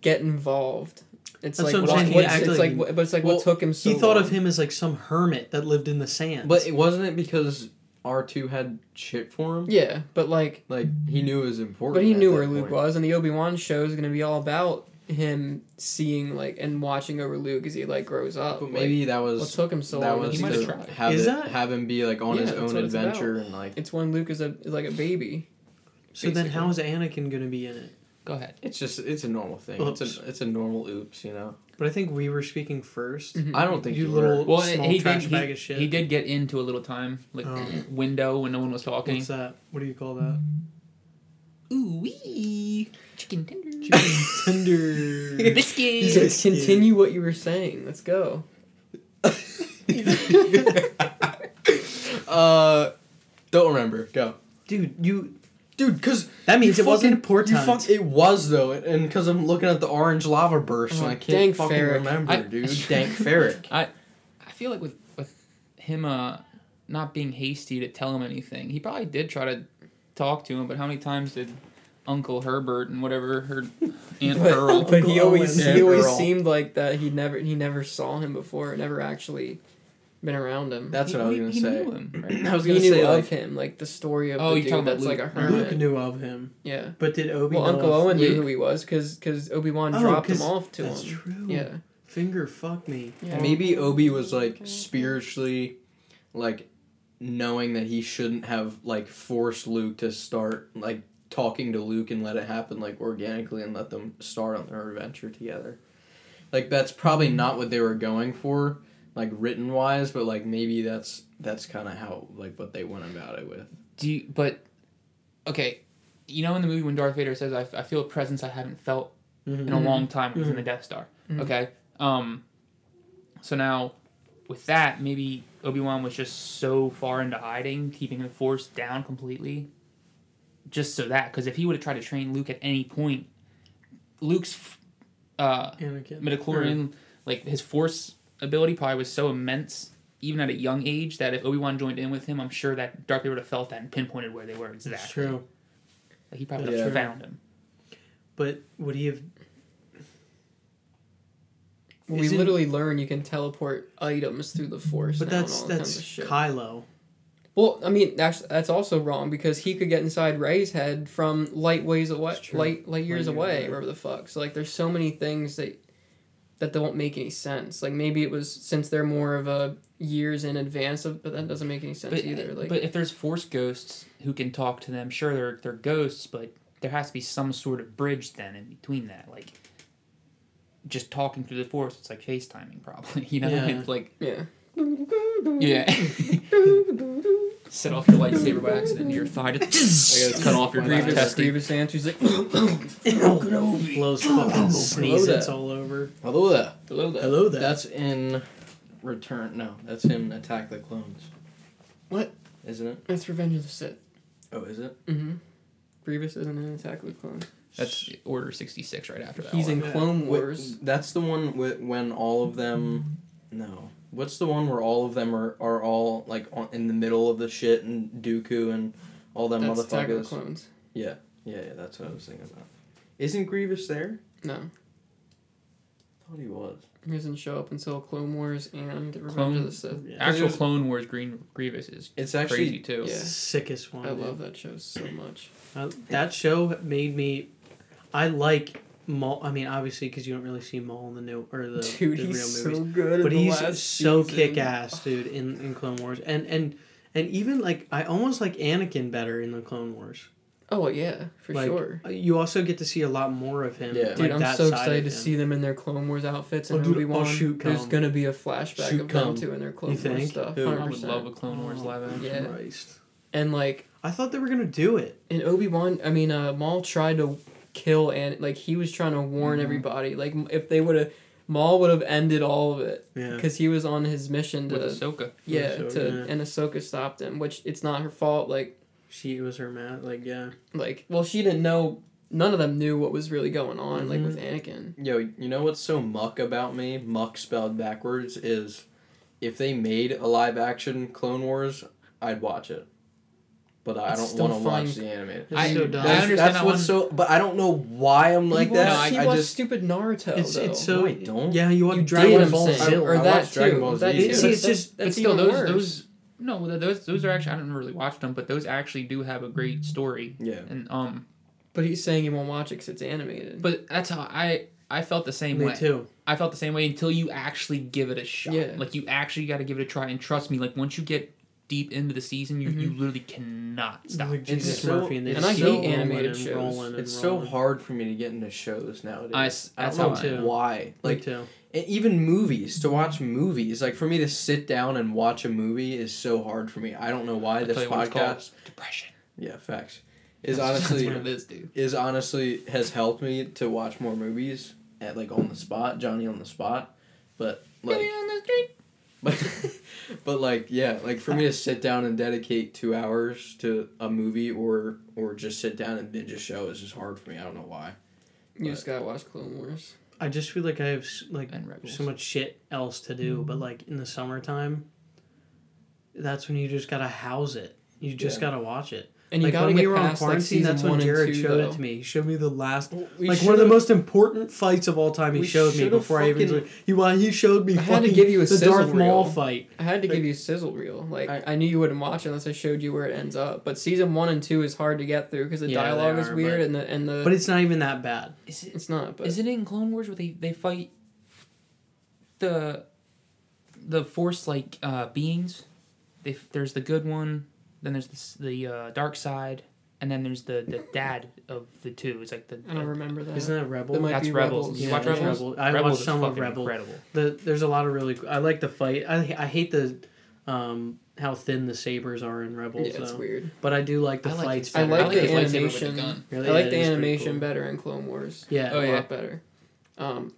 get involved. It's That's like what I'm what- saying, he what's- it's like- like, but it's like Well, what took him so. He thought long. of him as like some hermit that lived in the sand. But it wasn't it because R two had shit for him. Yeah, but like, Like he knew it was important. but he knew that where Luke point. was, and the Obi Wan show is gonna be all about him seeing like and watching over Luke as he like grows up. But Like, maybe that what was took him so that long. was He might do have to tried. have Is it, that- have him be like on Yeah, his own what it's about. adventure and like It's when Luke is a is like a baby. So then, how is Anakin gonna be in it? Go ahead. it's just it's a normal thing. Oops. It's a it's a normal oops, you know. But I think we were speaking 1st Mhm. I don't think You you, little- were. Well, Small he trash did. bag He, of shit. he did get into a little time like Oh. window when no one was talking. What's that? What do you call that? Ooh wee, chicken tender, Chicken <laughs> tender. He biscuit. "Continue what you were saying. Let's go." <laughs> uh, don't remember. Go, Dude, you. Dude. Cause That means you it wasn't fucking- you important. fuck- It was though, and because I'm looking at the orange lava burst, Oh, and I can't dang fucking Farrik. remember, I- dude. <laughs> Dank Farrik. I I feel like with with him uh not being hasty to tell him anything, he probably did try to talk to him. But how many times did Uncle Herbert and whatever her <laughs> Aunt But, Pearl? but he always Owen. he Yeah, always Earl. seemed like that he never he never saw him before, never actually been around him. That's what I was He- gonna he say. knew him, right? <clears throat> I was gonna knew say of like him, like the story of Oh, the you're dude talking about like a Luke. hermit. Luke knew of him. Yeah. But did Obi Well, know Uncle of Owen knew who he was because because Obi Wan Oh, dropped him off to him. That's him. true. Yeah. Finger fuck me. Yeah. maybe Obi was like spiritually, like knowing that he shouldn't have like forced Luke to start like talking to Luke and let it happen like organically and let them start on their adventure together. Like that's probably not what they were going for, like written wise, but like maybe that's that's kind of how like what they went about it with. Do you, but okay, you know in the movie when Darth Vader says, "I, I feel a presence I haven't felt in a long time," it was in the Death Star. Mhm. Okay, um, so now with that, maybe Obi Wan was just so far into hiding, keeping the Force down completely, just so that because if he would have tried to train Luke at any point, Luke's uh, Anakin. midichlorian, like his Force ability, probably was so immense. Even at a young age, that if Obi Wan joined in with him, I'm sure that Darth Vader would have felt that and pinpointed where they were exactly. That's true. Like, he probably That's would have found him. But would he have? Well, we Isn't- literally learn you can teleport items through the force. But now that's and all that's kinds of. Kylo. Well, I mean that's that's also wrong because he could get inside Rey's head from light ways away, light light years Light years away, away. wherever the fuck. So like, there's so many things that that don't make any sense. Like maybe it was since they're more of a years in advance of, but that doesn't make any sense But, either. Like, but if there's Force ghosts who can talk to them, sure, they're, they're ghosts, but there has to be some sort of bridge then in between that. Like, just talking through the Force, it's like FaceTiming, probably. <laughs> You know? Yeah. It's like, yeah. Yeah. Set off your lightsaber by accident into your thigh. Just gotta cut off your find grievous Grievous, testy. Grievous answers like, Blows fucking sneezes there. all over. Hello there. hello there. Hello there. That's in Return. No, that's in Attack the Clones. What? Isn't it? That's Revenge of the Sith. Oh, is it? Mm-hmm. Grievous isn't in Attack of the Clones. That's Order 66 right after that. He's one. in Yeah. Clone Wait, Wars. that's the one wi- when all of them. No. What's the one where all of them are, are all like on, in the middle of the shit and Dooku and all them That's Attack of the motherfuckers? Clones. Yeah, yeah, yeah. That's what I was thinking about. Isn't Grievous there? No, thought he was. he doesn't show up until Clone Wars and Revenge Clone- of the Sith. Yeah. Actual There's- Clone Wars Green Grievous is It's crazy actually too. Yeah. sickest one. I dude. love that show so much. Uh, that show made me. I like Maul. I mean, obviously, because you don't really see Maul in the new or the, Dude, the real he's movies. so good. but in the he's last so kick ass, dude, in, in Clone Wars, and and and even like I almost like Anakin better in the Clone Wars. Oh yeah, for like, sure. uh, You also get to see a lot more of him. Yeah. like Dude, I'm that so side excited to see them in their Clone Wars outfits and Oh, dude, Obi Wan. oh, shoot, There's gonna be a flashback Shoot, of come. them too in their Clone You Wars think? stuff. Who? I 100%. would love a Clone Wars live action. Yeah. Christ. And like I thought they were gonna do it. in Obi Wan, I mean, uh, Maul tried to kill and like he was trying to warn Mhm. everybody. Like if they would have, Maul would have ended all of it Yeah. because he was on his mission With to Ahsoka. yeah Ahsoka, to yeah. and Ahsoka stopped him, which it's not her fault. Like She was her man. Like yeah. like well she didn't know. None of them knew what was really going on. Like Mhm. with Anakin. Yo, you know what's so muck about me? Muck spelled backwards is if they made a live action Clone Wars, I'd watch it. But I It's don't want to watch the animated. It's I- so dumb. That's, understand that's that what's one. so. But I don't know why I'm like he that. Watched, he I watched just stupid Naruto. It's though. it's so No, I don't. Yeah, you want You Dragon did, Ball I'm. Z. Or I that Dragon too. Ball That Z. too. See, it's That's- just- But still, those worse. those no, those those are actually I didn't really watch them, but those actually do have a great story. Yeah. And um, But he's saying he won't watch it because it's animated. but that's how I I felt the same Me way. too. I felt the same way until you actually give it a shot. Yeah. Like you actually got to give it a try, and trust me, like once you get deep into the season, you you Mhm. literally cannot stop. Like It's Jesus so- Murphy and, they and I keep hate rolling animated and shows. rolling and It's so hard for me to get into shows nowadays. I, that's don't know why. Like too. and even movies to watch movies. Like for me to sit down and watch a movie is so hard for me. I don't know why I'll this tell you what it's called. podcast. Depression. Yeah, facts. Is That's honestly what it is, dude. is honestly has helped me to watch more movies at like on the spot, Johnny on the spot. But like on the street. but <laughs> <laughs> but like yeah, like for me to sit down and dedicate two hours to a movie or or just sit down and binge a show is just hard for me. I don't know why. You just gotta watch Clone Wars. I just feel like I have like so much shit else to do, but mm-hmm. like in the summertime, that's when you just gotta house it. You just Yeah. gotta watch it. And you like gotta when get we were on past like quarantine, season that's when one and Jared two, showed though. it to me. He showed me the last, We like one of the most important fights of all time. He showed me should've before I even. fucking- He well, he showed me. I had to give you a the sizzle Darth Maul fight. I had to Like- give you a sizzle reel. Like I- I, knew you wouldn't watch it unless I showed you where it ends up. But season one and two is hard to get through because the Yeah, they dialogue is weird but- and the and the. But it's not even that bad. Is it? it's not. But Is it in Clone Wars where they they fight the the Force like uh, beings? They there's the good one, then there's the the uh, dark side, and then there's the the dad of the two. It's like the I don't remember that. Isn't that Rebel? That might that's be Rebels. Rebels. You watch that's Rebels? Rebel. I Rebels watched some of fucking Rebel. Incredible. The, there's a lot of really. I like the fight. I I hate the um how thin the sabers are in Rebels yeah, it's though. weird. But I do like the I like fights. his- I better. like his the lightsaber with the animation. gun. Really? I like Yeah, the it is pretty animation cool. better in Clone Wars. Yeah. Oh, a yeah. lot better. Um,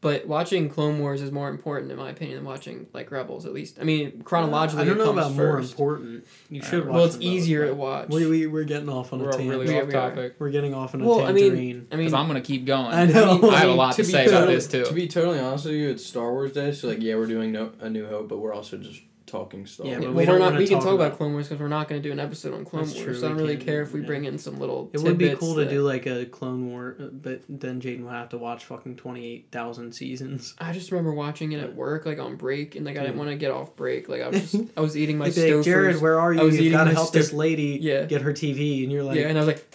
but watching Clone Wars is more important in my opinion than watching like Rebels. At least I mean chronologically. I don't it know comes about more important. You should watch Well, it's them both, easier to watch. We, we, we're getting off on a We're tangent. really We- off we are. topic. We're getting off on a Well, I mean- tangerine. I mean, Because I'm gonna keep going. I know. I have a lot to, to be say about this too. To be totally honest with you, it's Star Wars Day, so like yeah, we're doing no, a New Hope, but we're also just talking Star Yeah, but we we don't are not. We can talk talk about, about- Clone Wars because we're not going to do an episode on Clone That's Wars. true, so I don't really care if we yeah. bring in some little. It would be tidbits cool to do like a Clone War, uh, but then Jaden would have to watch fucking twenty eight thousand seasons. I just remember watching it at work, like on break, and like I didn't want to get off break. Like I was just, <laughs> I was eating my They'd like, Stouffer's. Jared, where are you? I was You've got to my help this lady Yeah. get her TV, and you're like, yeah, and I was like, <laughs>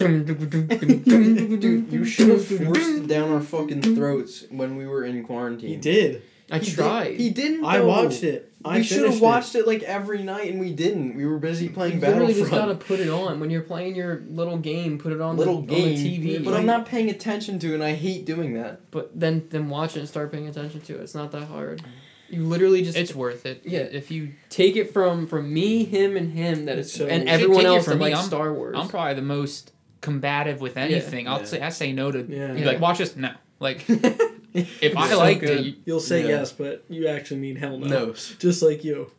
you should have forced it down our fucking throats when we were in quarantine. You did. I He did- tried. he didn't. I though. watched it. I we should have watched it. like every night, and we didn't. We were busy playing You playing literally just gotta put it on when you're playing your little game. Put it on Little the, game, on the TV. but I'm not paying attention to, it, and I hate doing that. But then then watch it and start paying attention to it. It's not that hard. You literally just it's worth it. Yeah. If you, take it from from me, him, and him. That It's it's so- and everyone else from that me. likes I'm- Star Wars. I'm probably the most combative with anything. I'll Yeah. say I say no to. Yeah. You'd like, watch this. No. Like, <laughs> if It's I so liked good. it, you, You'll say Yeah. yes, but you actually mean hell no. No. Just like you.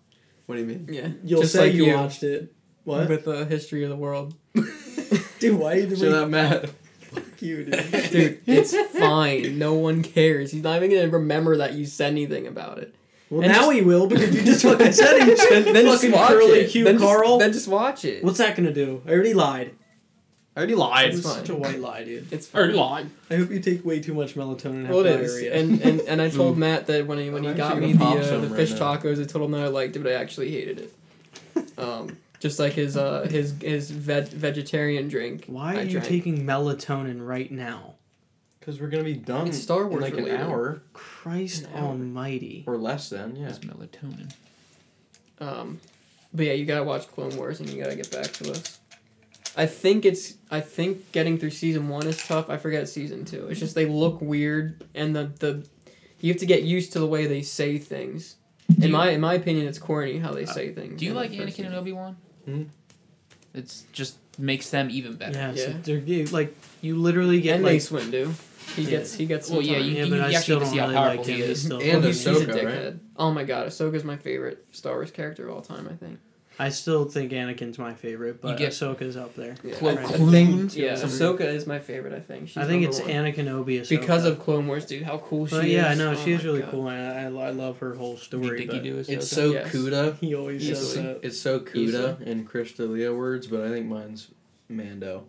What do you mean? yeah. You'll Just say like you, you. watched it. What? With the history of the world. <laughs> dude, why did So we not mad. fuck you, dude? <laughs> Dude, it's fine. No one cares. He's not even gonna remember that you said anything about it. Well, And now just- he will because you just fucking said he <laughs> Then, then just fucking watch curly it. cute then Carl. Just, then just watch it. What's that gonna do? I already lied. I already lied. It's fine. such a white lie, dude. It's or fine. lie. I hope you take way too much melatonin and have Well, it is, diarrhea. and, and and I told Matt that when he when he I'm got actually me gonna the pop uh, some the right fish now. tacos, I told him that I liked it, but I actually hated it. <laughs> Um, just like his uh his his veg- vegetarian drink. Why I are you drank. taking melatonin right now? Because we're gonna be done It's Star in Wars like related. an hour Christ An hour. Almighty! or less. than. yeah. It's melatonin. Um, but yeah, you gotta watch Clone Wars and you gotta get back to us. I think it's I think getting through season one is tough. I forget season two. It's just they look weird and the the you have to get used to the way they say things. Do In you- my in my opinion, it's corny how they say things. Do you like the first Anakin and. Obi Wan? Hmm? It's just makes them even better. Yeah, so they're you- like you literally get And like Mace Windu. He Yeah. gets he gets some Well, yeah, you- yeah, but I actually still don't see how really powerful like him. He's is. still And fucking- he's, he's a Ahsoka, right? Oh my god, Ahsoka's my favorite Star Wars character of all time. I think. I still think Anakin's my favorite, but get- Ahsoka's up there. Yeah, Clo I, I Clone think yeah, Ahsoka is my favorite. I think. She's I think it's one. Anakin Obi Ahsoka. because of Clone Wars, dude. How cool she But is. yeah, I know Oh she is really God. cool, and I, I love her whole story. think but do is It's so Yes. Cuda. <laughs> He always says Easily. that. It's so Easily. Cuda in Chris D'Elia words, but I think mine's Mando.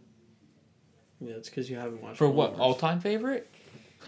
Yeah, it's because you haven't watched. for Clone what all time favorite?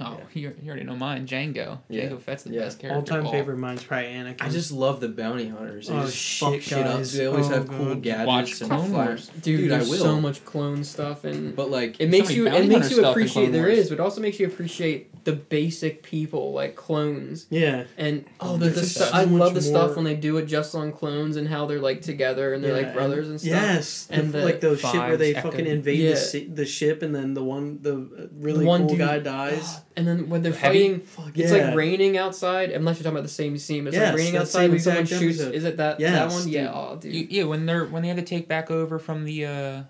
Oh, you, you already know mine. Jango. Yeah. Jango Fett's the Yeah. best character. All time of all. favorite mine's probably Anakin. I just love the bounty hunters. They Oh, just shit, fuck shit up. They always Oh, have cool God. gadgets Watch and Clone. Wars. Dude, Dude, I there's will. so much clone stuff and But like, it makes many you it makes you appreciate Clone there Wars. is, but it also makes you appreciate the basic people like clones. yeah. And Oh, the, there's just stu- so I love much the stuff when they do it just on clones and how they're like together and they're Yeah, like brothers and, stuff. Yes, And the like those shit where they Fives, fucking invade Yeah. the, si- the ship and then the one the uh, really The one cool dude- guy dies. <gasps> And then when they're Heavy? fighting, Fuck it's yeah. like raining outside. Unless you're talking about the same scene, it's Yes, like raining outside when someone shoots. episode. Is it that that one? dude. Yeah, oh dude. You, yeah, when they're when they had to take back over from the uh,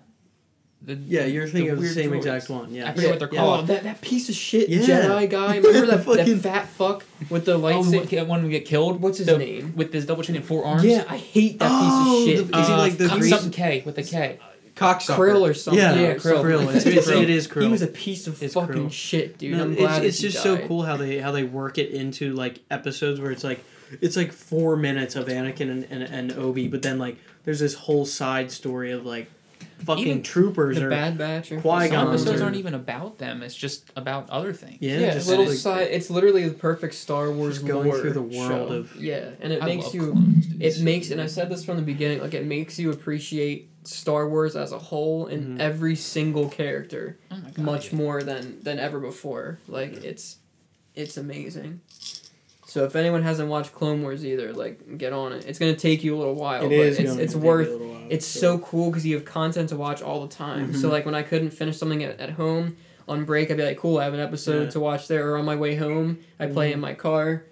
the Yeah, you're thinking of the same droids. exact one. Yeah. I forget what they're Yeah. called. Oh, that, that piece of shit Yeah. Jedi guy. <laughs> Remember that, Fucking- that fat fuck with the Oh, lightsaber? the one we get killed. What's his The- name? With his double chin and four arms. Yeah, I hate that Oh, piece of shit. the- is he Uh, like the K- grease- something K with a K? cocksucker. Krill or something. Yeah, Yeah, or Krill. something. Krill. It's, it's, Krill. it is Krill. He was a piece of It's fucking Krill. shit, dude. No, I'm it's, glad it's that he just so cool how they how they work it into like episodes where it's like it's like four minutes of Anakin and, and, and Obi, but then like there's this whole side story of like fucking Even troopers The or Bad Batch. or Qui-Gon Some episodes or- aren't even about them. It's just about other things. yeah, Yeah, just little like, side. It's literally the perfect Star Wars Just going lore through the world show. of- yeah, and it I makes you. clones. It makes, and I said this from the beginning, like it makes you appreciate Star Wars as a whole and Mhm. every single character Oh God, much yeah. more than than ever before. Like it's, it's amazing. So if anyone hasn't watched Clone Wars either, like get on it. It's gonna take you a little while, it but is. it's it's worth. while, It's so cool because you have content to watch all the time. So Mhm. like when I couldn't finish something at, at home on break, I'd be like, cool, I have an episode Yeah. to watch there. Or on my way home, I play Mhm. in my car.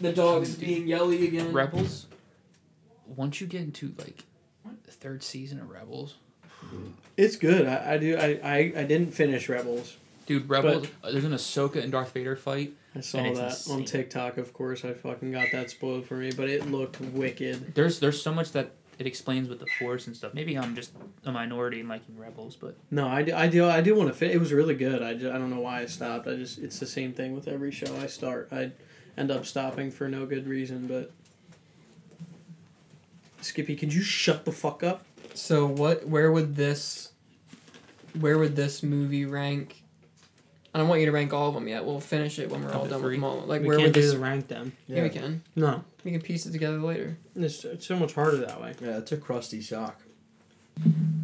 The dog is being yelly again. Rebels. Once you get into like the third season of Rebels, It's good. I, I do. I, I I didn't finish Rebels. Dude, Rebels. uh, there's an Ahsoka and Darth Vader fight. I saw And it's that on. TikTok. Of course, I fucking got that spoiled for me, but it looked wicked. There's there's so much that it explains with the Force and stuff. Maybe I'm just a minority in liking Rebels, but No, I do. I do. I do want to fit. It was really good. I, just, I don't know why I stopped. I just it's the same thing with every show I start. I end up stopping for no good reason. But Skippy, could you shut the fuck up? So what? Where would this? Where would this movie rank? I don't want you to rank all of them yet. We'll finish it when we're all Up to done with them all. Like we where can't would do this? rank them. Yeah. we can. No, We can piece it together later. it's, it's so much harder that way. Yeah, it's a crusty shock.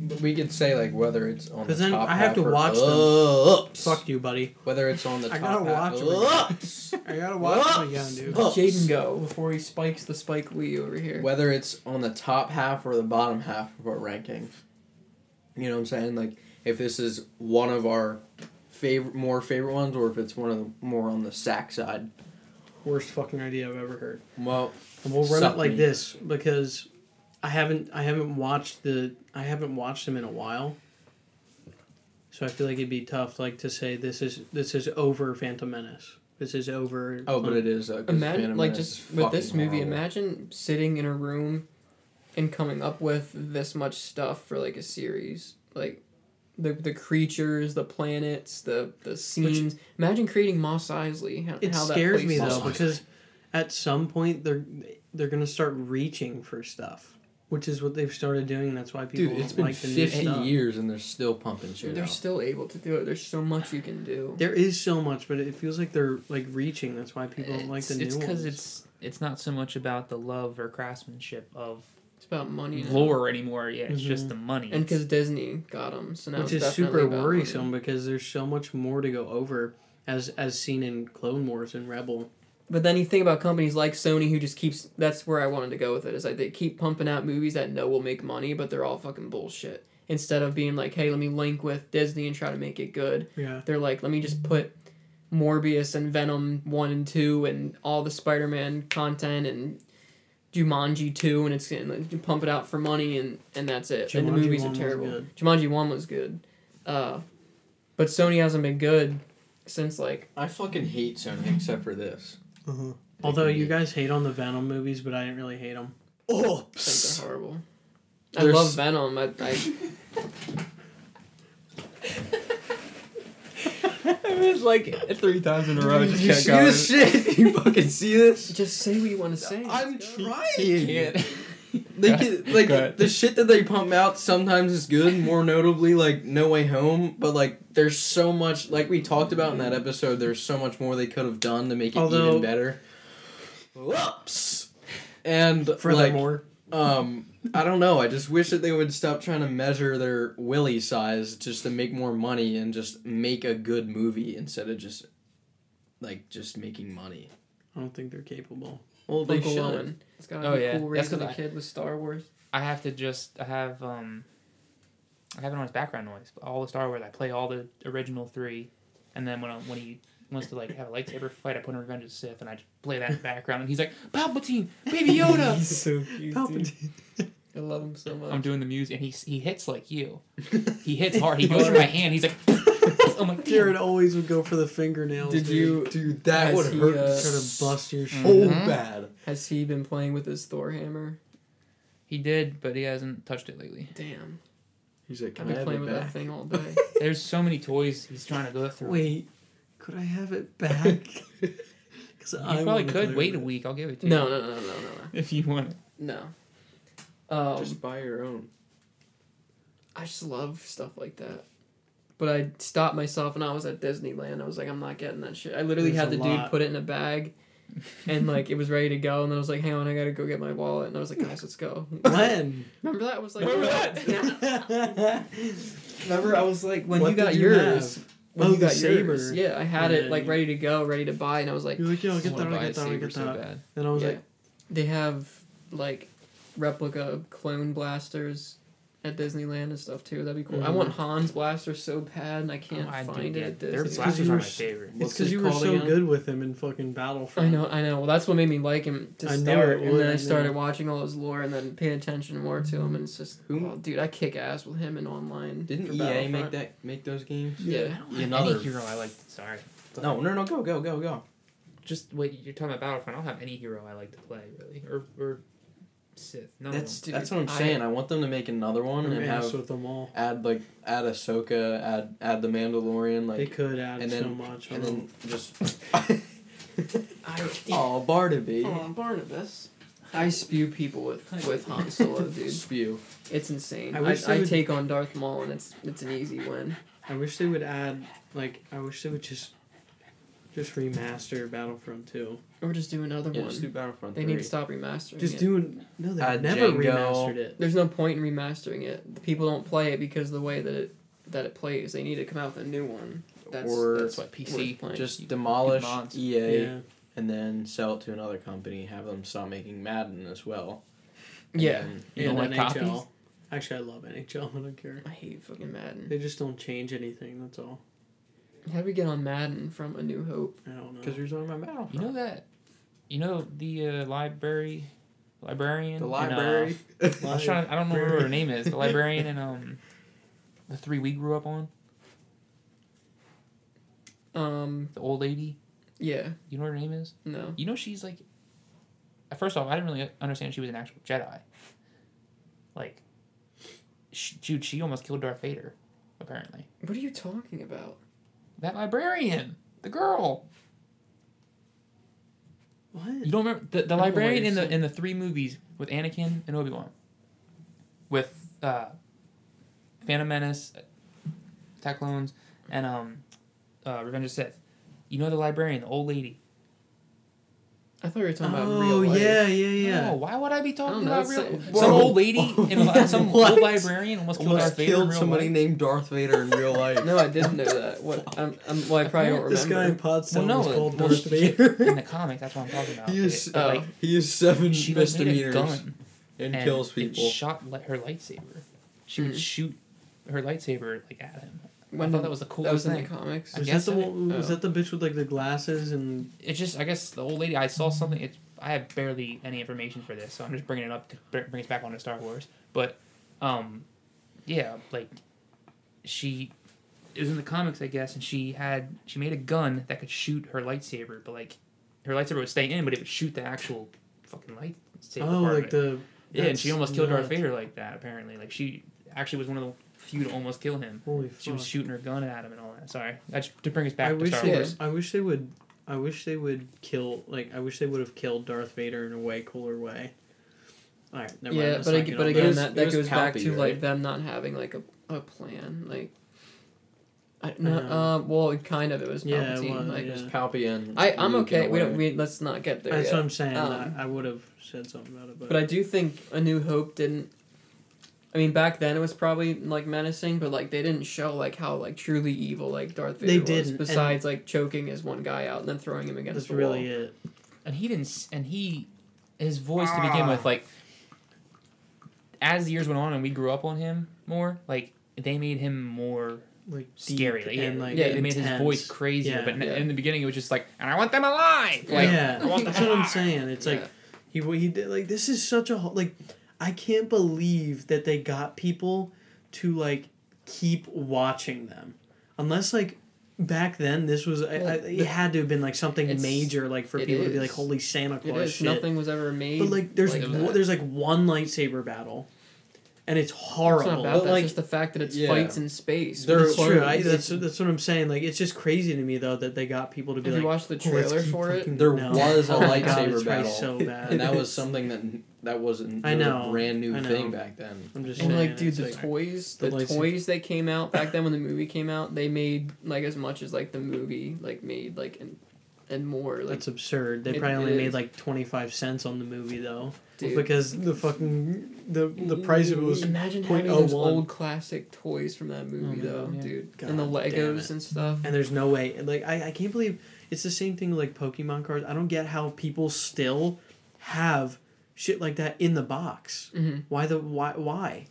But we could say like whether it's on the 'Cause then top I have half to or watch them. ups. Fuck you, buddy. Whether it's on the I top gotta half. watch 'em again. ups. <laughs> I gotta watch them them again, again, dude. dude. Ups. Jaden go before he spikes the Spike Lee over here. Whether it's on the top half or the bottom half of our ranking. You know what I'm saying? Like if this is one of our favorite, more favorite ones, or if it's one of the more on the sack side. Worst fucking idea I've ever heard. Well, And we'll run Suck it like me. this because I haven't I haven't watched the I haven't watched them in a while. So I feel like it'd be tough like to say this is this is over Phantom Menace. This is over oh, but it is. Uh, 'cause Imagine, Phantom like, Menace just with this movie, horrible. imagine sitting in a room and coming up with this much stuff for like a series. Like the the creatures, the planets, the the scenes. imagine creating Mos Eisley. How, It how scares place me though because at some point they're they're gonna start reaching for stuff, which is what they've started doing. That's why people Dude, it's don't been like 50 stuff. years and they're still pumping shit They're out. still able to do it. There's so much you can do. There is so much, but it feels like they're like reaching. That's why people don't like it's, the new it's ones. it's it's not so much about the love or craftsmanship of It's about money. now. lore anymore. Yeah, it's Mhm. just the money. And because Disney got them, so now which it's is super worrisome money. because there's so much more to go over as as seen in Clone Wars and Rebel. But then you think about companies like Sony who just keeps. That's where I wanted to go with it. Is like they keep pumping out movies that know will make money, but they're all fucking bullshit. Instead of being like, hey, let me link with Disney and try to make it good. Yeah. They're like, let me just put Morbius and Venom one and two and all the Spider Man content and Jumanji two, and it's and like, you pump it out for money, and and that's it. and the movies are terrible. good. Jumanji one was good, uh, but Sony hasn't been good since like I fucking hate Sony except for this. Uh-huh. Although you guys hate on the Venom movies, but I didn't really hate them. I think Oops. they're horrible. I There's- love Venom. I, I <laughs> <laughs> <laughs> it was like three times in a row. Did you see this shit? <laughs> you fucking see this? just say what you want to say. I'm Let's go. trying. can't. <laughs> They Go get, like Go the shit that they pump out sometimes is good. More notably, like No Way Home. But like, there's so much like we talked about in that episode. There's so much more they could have done to make it Although- even better. Whoops. And like, Furthermore, um, I don't know. I just wish that they would stop trying to measure their willy size just to make more money and just make a good movie instead of just like just making money. I don't think they're capable. Well, they Uncle should. Owen. It's gotta Oh, be yeah. cool That's raising 'cause a I- kid with Star Wars. I have to just I have um I have it on his background noise. All the Star Wars I play all the original three, and then when I, when he wants to like have a lightsaber fight, I put in Revenge of the Sith and I just play that in the background, and he's like Palpatine, Baby <laughs> Yoda. He's so cute. dude. Palpatine. <laughs> I love him so much. I'm doing the music, and he he hits like you. <laughs> He hits hard. He goes for my hand. He's like, I'm like, Jared always would go for the fingernails. Did dude. you? Dude, that would he, hurt uh, Try to bust your shit. so bad. Has he been playing with his Thor hammer? He did, but he hasn't touched it lately. Damn. He's like, I've can I been have playing it with that thing all day. There's so many toys he's trying to go through. Wait, could I have it back? <laughs> Because you I probably could wait a week. I'll give it to you. no, no, no, no, no, no. if you want it. No. Um, Just buy your own. I just love stuff like that. But I stopped myself when I was at Disneyland. I was like, I'm not getting that shit. I literally There's had a the dude lot. put it in a bag, and like it was ready to go. And then I was like, hang on, I gotta go get my wallet. And I was like, guys, let's go. When? <laughs> Remember that? I was like, Remember that? <laughs> Remember I was like, when What you got did you yours. have? When Oh, you the got saber. yours. Yeah, I had it like ready to go, ready to buy, and I was like, You're like, yo, I get that, I buy get that, I saber get so that. bad. Then I was yeah. like, they have like replica clone blasters at Disneyland and stuff too. That'd be cool. I Mhm. want Han's blaster so bad, and I can't Oh, I find it get- at Their blasters are my favorite. it's because you were so again? good with him in fucking Battlefront. I know, I know. Well, that's what made me like him to I knew start, it and then I I started knew. watching all his lore and then paying attention more to him, and it's just, Who- oh, dude, I kick ass with him in online. Didn't for EA make that make those games? Yeah. I don't have Another- any hero I like. Sorry. No, no, no. Go, go, go, go. Just wait. You're talking about Battlefront. I don't have any hero I like to play really, or or Sith. No. That's Dude, that's what I'm saying. I, want them to make another one and have with them all. add like add Ahsoka, add add the Mandalorian, Like They could add and so then- much. and then just. <laughs> I, oh, Barnaby. oh, Barnabas. I spew people with with Han Solo, dude. <laughs> Spew. It's insane. I I, wish I, they would- take on Darth Maul, and it's it's an easy win. I wish they would add like I wish they would just just remaster Battlefront 2. Or just do another Yeah, one. just do Battlefront they 3. need to stop remastering Just it. doing no, they Add never Jango. remastered it. There's no point in remastering it. The people don't play it because of the way that it that it plays. They need to come out with a new one. That's, Or that's what PC playing. Just demolish mods. EA Yeah. and then sell it to another company. Have them stop making Madden as well. And yeah. then- You don't and like NHL. copies? Actually, I love NHL. <laughs> I don't care. I hate fucking Madden. They just don't change anything. That's all. How do we get on Madden from A New Hope? I don't know. Because you're talking about Battlefront. You know that. You know the uh, library, librarian. the in, uh, library. I was trying. I don't know what her name is. The librarian and um, the three we grew up on. Um. The old lady. Yeah. You know what her name is? No. You know she's like. First off, I didn't really understand she was an actual Jedi. Like. She, dude, she almost killed Darth Vader. Apparently, What are you talking about? That librarian, the girl. what? You don't remember the, the don't librarian in the in the three movies with Anakin and Obi Wan, with uh, Phantom Menace, Attack Clones, and um, uh, Revenge of Sith. You know the librarian, the old lady. I thought you were talking about Oh real life. Oh yeah, yeah, yeah. No, why would I be talking don't know, about real? it's- Some old lady <laughs> and some <laughs> old librarian almost killed Almost Darth Vader in killed real somebody life. named Darth Vader in real life. No, I didn't know that. <laughs> What? I'm, I'm, well, I probably don't remember. This guy in remember. Pottstown no, was called well, Darth Vader. in the comics, that's what I'm talking about. He is, It- Oh. like he has seven she like, made a misdemeanors gun and, and kills It people. shot li- her lightsaber. She would Mhm. shoot her lightsaber like at him. When I thought did- that was the That coolest was in thing. the comics. I was that guess the I- one, was oh. that the bitch with like the glasses and It just, I guess, the old lady. I saw something. It's I have barely any information for this, so I'm just bringing it up to br- bring us back onto Star Wars. But, um, yeah, like she it was in the comics, I guess, and she had she made a gun that could shoot her lightsaber, but like her lightsaber would stay in, but it would shoot the actual fucking lightsaber. oh, part of like it. the yeah, and she that's almost killed Darth nuts. Vader like that. Apparently, like she actually was one of the few to almost kill him. holy She was shooting her gun at him and all that. Sorry, that's to bring us back I to wish Star they, Wars. I wish they would. I wish they would kill. Like I wish they would have killed Darth Vader in a way cooler way. All right, never mind. yeah, let's but not ag- get but on again, was- that, that was goes back Palpy, to like them not having like a, a plan. Like, I, no, know. um, well, it kind of it was Yeah, it Palpatine. was, like, It was Yeah. I I'm okay. We don't. We let's not get there. That's yet. what I'm saying. Um, I, I would have said something about it, but, But I do think A New Hope didn't. I mean, back then it was probably like menacing, but like they didn't show like how like truly evil like Darth Vader They was. didn't, and- Besides like choking his one guy out and then throwing him against the wall. that's the really wall. it. and he didn't and he his voice to begin with like as the years went on and we grew up on him more like they made him more Like scary deep like, yeah, and like they made his voice crazier Yeah. but n- Yeah. in the beginning it was just like and i want them alive like yeah, I want them that's what I'm saying. It's like he he did like this is such a ho- like I can't believe that they got people to like keep watching them unless like back then this was I, I, it the- had to have been like something major like for it people to be like holy Santa Claus is. shit. Nothing was ever made. But like there's like like there's like one lightsaber battle, and it's It's horrible. not about that. like, it's just the fact that it's yeah. fights in space. That's true. I, that's that's what I'm saying. Like it's just crazy to me though that they got people to be Have like, you watched the "Oh, trailer keep for it? There No. was a <laughs> Oh my God, lightsaber it's battle, so bad. and that was something that that wasn't I was a brand new I know. thing back then. I'm just And saying, like, dude, the like- toys, the the, toys that came out back then when the movie came out, they made like as much as like the movie like made like and and more. Like, that's absurd. They It- probably it only made like 25 cents on the movie though, dude, because the fucking the the price of it was imagine having those 0.01. old classic toys from that movie Oh, though, man, yeah. dude, God and the Legos and stuff. and there's no way like I, I can't believe it's the same thing like pokemon cards i don't get how people still have shit like that in the box hmm why the why why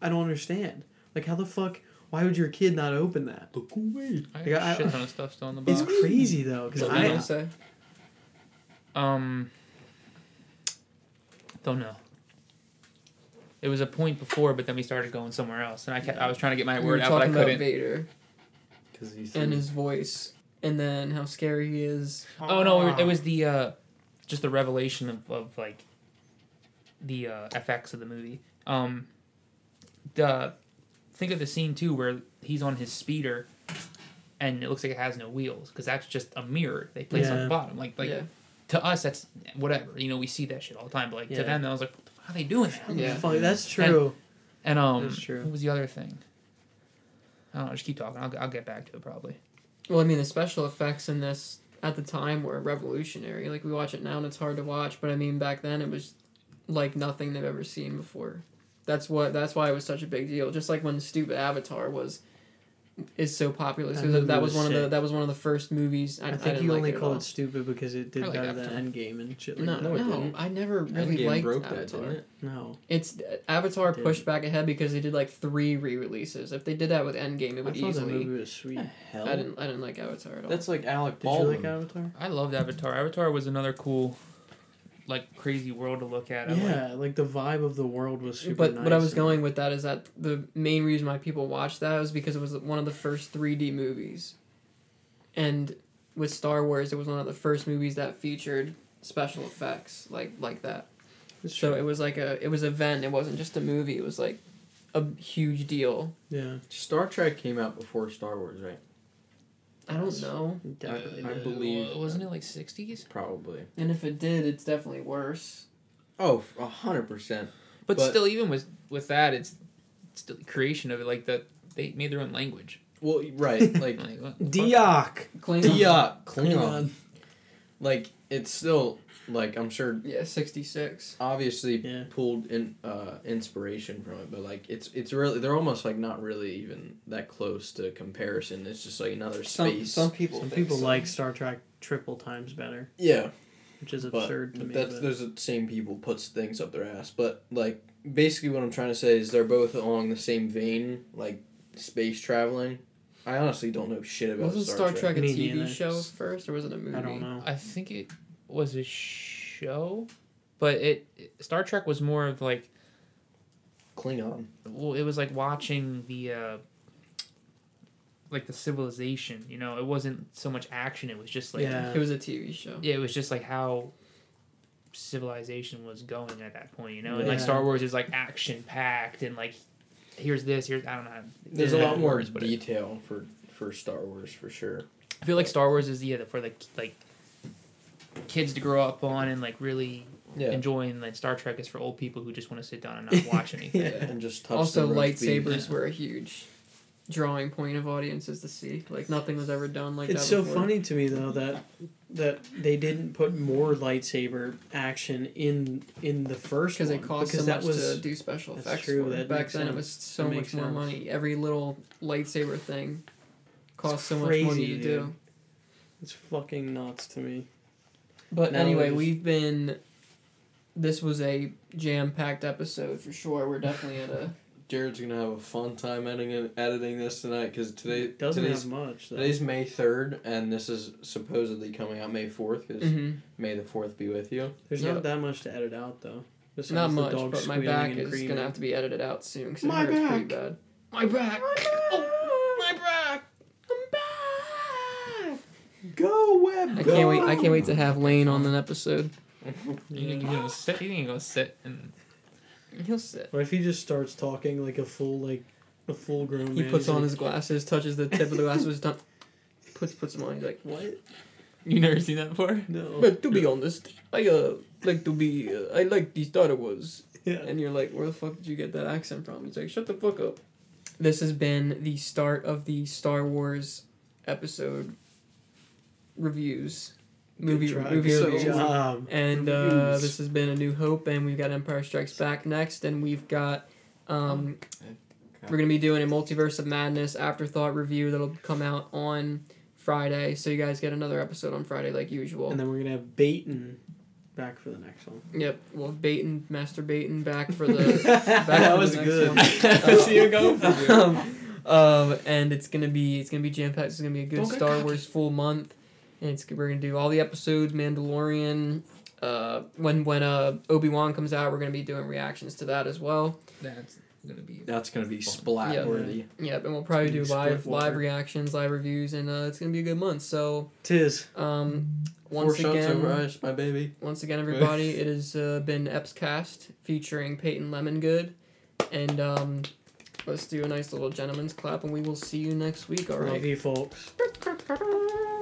i don't understand like how the fuck why would your kid not open that Look away. I Yeah, got I- a shit ton of stuff still in the it's crazy though because What were you i gonna say? Um, don't know. It was a point before, but then we started going somewhere else, and I kept, I was trying to get my We word were out, but I about couldn't. Vader Because he's and his voice, and then how scary he is. Oh no, it was the uh, just the revelation of, of like the uh, effects of the movie. Um, the think of the scene too where he's on his speeder, and it looks like it has no wheels because that's just a mirror they place on the bottom. Like like yeah, to us that's whatever you know we see that shit all the time, but like Yeah. to them I was like, what the fuck are they doing that? Yeah. Fuck, that's true And um, That's true. what was the other thing? I don't know. Just keep talking. I'll, I'll get back to it probably. Well, I mean, the special effects in this at the time were revolutionary. Like we watch it now and it's hard to watch, but I mean back then it was like nothing they've ever seen before. That's what. That's why it was such a big deal. Just like when stupid Avatar was, is so popular. That So that, that was was one of the that was one of the first movies. I, i, I think didn't you like only it at call it stupid because it did I like better than Avatar. endgame and shit like No, that no, No. I never really Endgame liked broke Avatar. that, didn't it? no It's Avatar Didn't. pushed back ahead because they did like three re-releases. If they did that with Endgame, it i would thought that easily. movie was sweet hell? I didn't. I didn't like Avatar at all. That's like Alec Baldwin. did you like avatar I loved Avatar. Avatar was another cool, like crazy world to look at. I like- yeah like the vibe of the world was super but nice what I was going with that is that the main reason why people watched that was because it was one of the first 3D movies, and with Star Wars, it was one of the first movies that featured special effects like like that. It's So true. it was like a it was an event. It wasn't just a movie. It was like a huge deal. yeah Star Trek came out before Star Wars, right? I don't know, it definitely I did. believe- Uh, wasn't it like sixties? Probably. and if it did, it's definitely worse. Oh, a hundred percent. But, But- still, even with with that, it's still the creation of it. Like that, they made their own language. Well, right, <laughs> like Like, what the fuck? Klingon. Klingon. Like it's still like I'm sure Yeah, sixty six. obviously Yeah. pulled in uh, inspiration from it, but like it's it's really they're almost like not really even that close to comparison. It's just like another space. some people some people so. like star trek triple times better yeah, which is but absurd to me that's but- those are the same people puts things up their ass. But like basically what I'm trying to say is they're both along the same vein, like space traveling. I honestly don't know shit about Wasn't Star, Star Trek. Trek a TV show first, or was it a movie? i don't know I think it was a show, but it, it Star Trek was more of like Klingon. well, it was like watching the uh like the civilization. You know, it wasn't so much action. It was just like Yeah. It was a TV show. yeah, it was just like how civilization was going at that point. You know, and like Star Wars is like action packed and like here's this, here's I don't know. There's Yeah. a lot more words, but it- detail for for Star Wars for sure. I feel like Star Wars is yeah for like like kids to grow up on and like really Yeah. enjoying like Star Trek is for old people who just want to sit down and not <laughs> watch anything. Yeah, and just touch also, the roast lightsabers Yeah. were a huge drawing point of audiences to see. Like nothing was ever done like It's that. so funny to me though that that they didn't put more lightsaber action in in the first because it cost because so that much was to do special that's effects. true, for. that Back makes then, it was so That much more sense. money. Every little lightsaber thing cost so much money to dude. do. it's fucking nuts to me. But Now anyway, it is- we've been. This was a jam-packed episode for sure. We're definitely at a. <laughs> Jared's gonna have a fun time editing editing this tonight because today It doesn't today's have much though. today's May third and this is supposedly coming out May fourth because Mhm. May the fourth be with you. There's Yeah. not that much to edit out though. Besides Not much, but my back is creaming. gonna have to be edited out soon because it My hurts pretty back. bad. My back. Oh, my back. I'm back. Go web. I can't wait. I can't wait to have Lane on an episode. You, you gonna sit? You can go sit and He'll sit. What if he just starts talking like a full like a full grown He man? puts He's on like, his glasses, touches the tip of the glasses, done. Puts puts them on. He's like, what? you never seen that before. No. But to be honest, I uh like to be. Uh, I like the Star Wars. yeah. And you're like, where the fuck did you get that accent from? He's like, shut the fuck up. This has been the start of the Star Wars episode reviews, movie Good try. movie Good reviews. job. And uh, Reviews. this has been A New Hope, and we've got Empire Strikes Back next, and we've got um, we're gonna be doing a Multiverse of Madness afterthought review that'll come out on Friday, so you guys get another episode on Friday like usual. And then we're gonna have Baton back for the next one. Yep, well, Baton, Master Baton, back for <laughs> the back that for the was next good. one. <laughs> <laughs> I see you go for it. um, um, and it's gonna be it's gonna be jam packed. It's gonna be a good Don't Star cocky. Wars full month, and it's we're gonna do all the episodes. Mandalorian. Uh, when when uh Obi Wan comes out, we're gonna be doing reactions to that as well. That's gonna be. That's gonna be splat Yeah. worthy. Yep, and we'll probably do It's gonna be live water. live reactions, live reviews, and uh, it's gonna be a good month. So Tis. um, Four once shots again, over ice, my baby. once again, everybody, it has uh, been Epscast featuring Peyton Lemongood, and um, let's do a nice little gentleman's clap, and we will see you next week. All right, Love you, folks.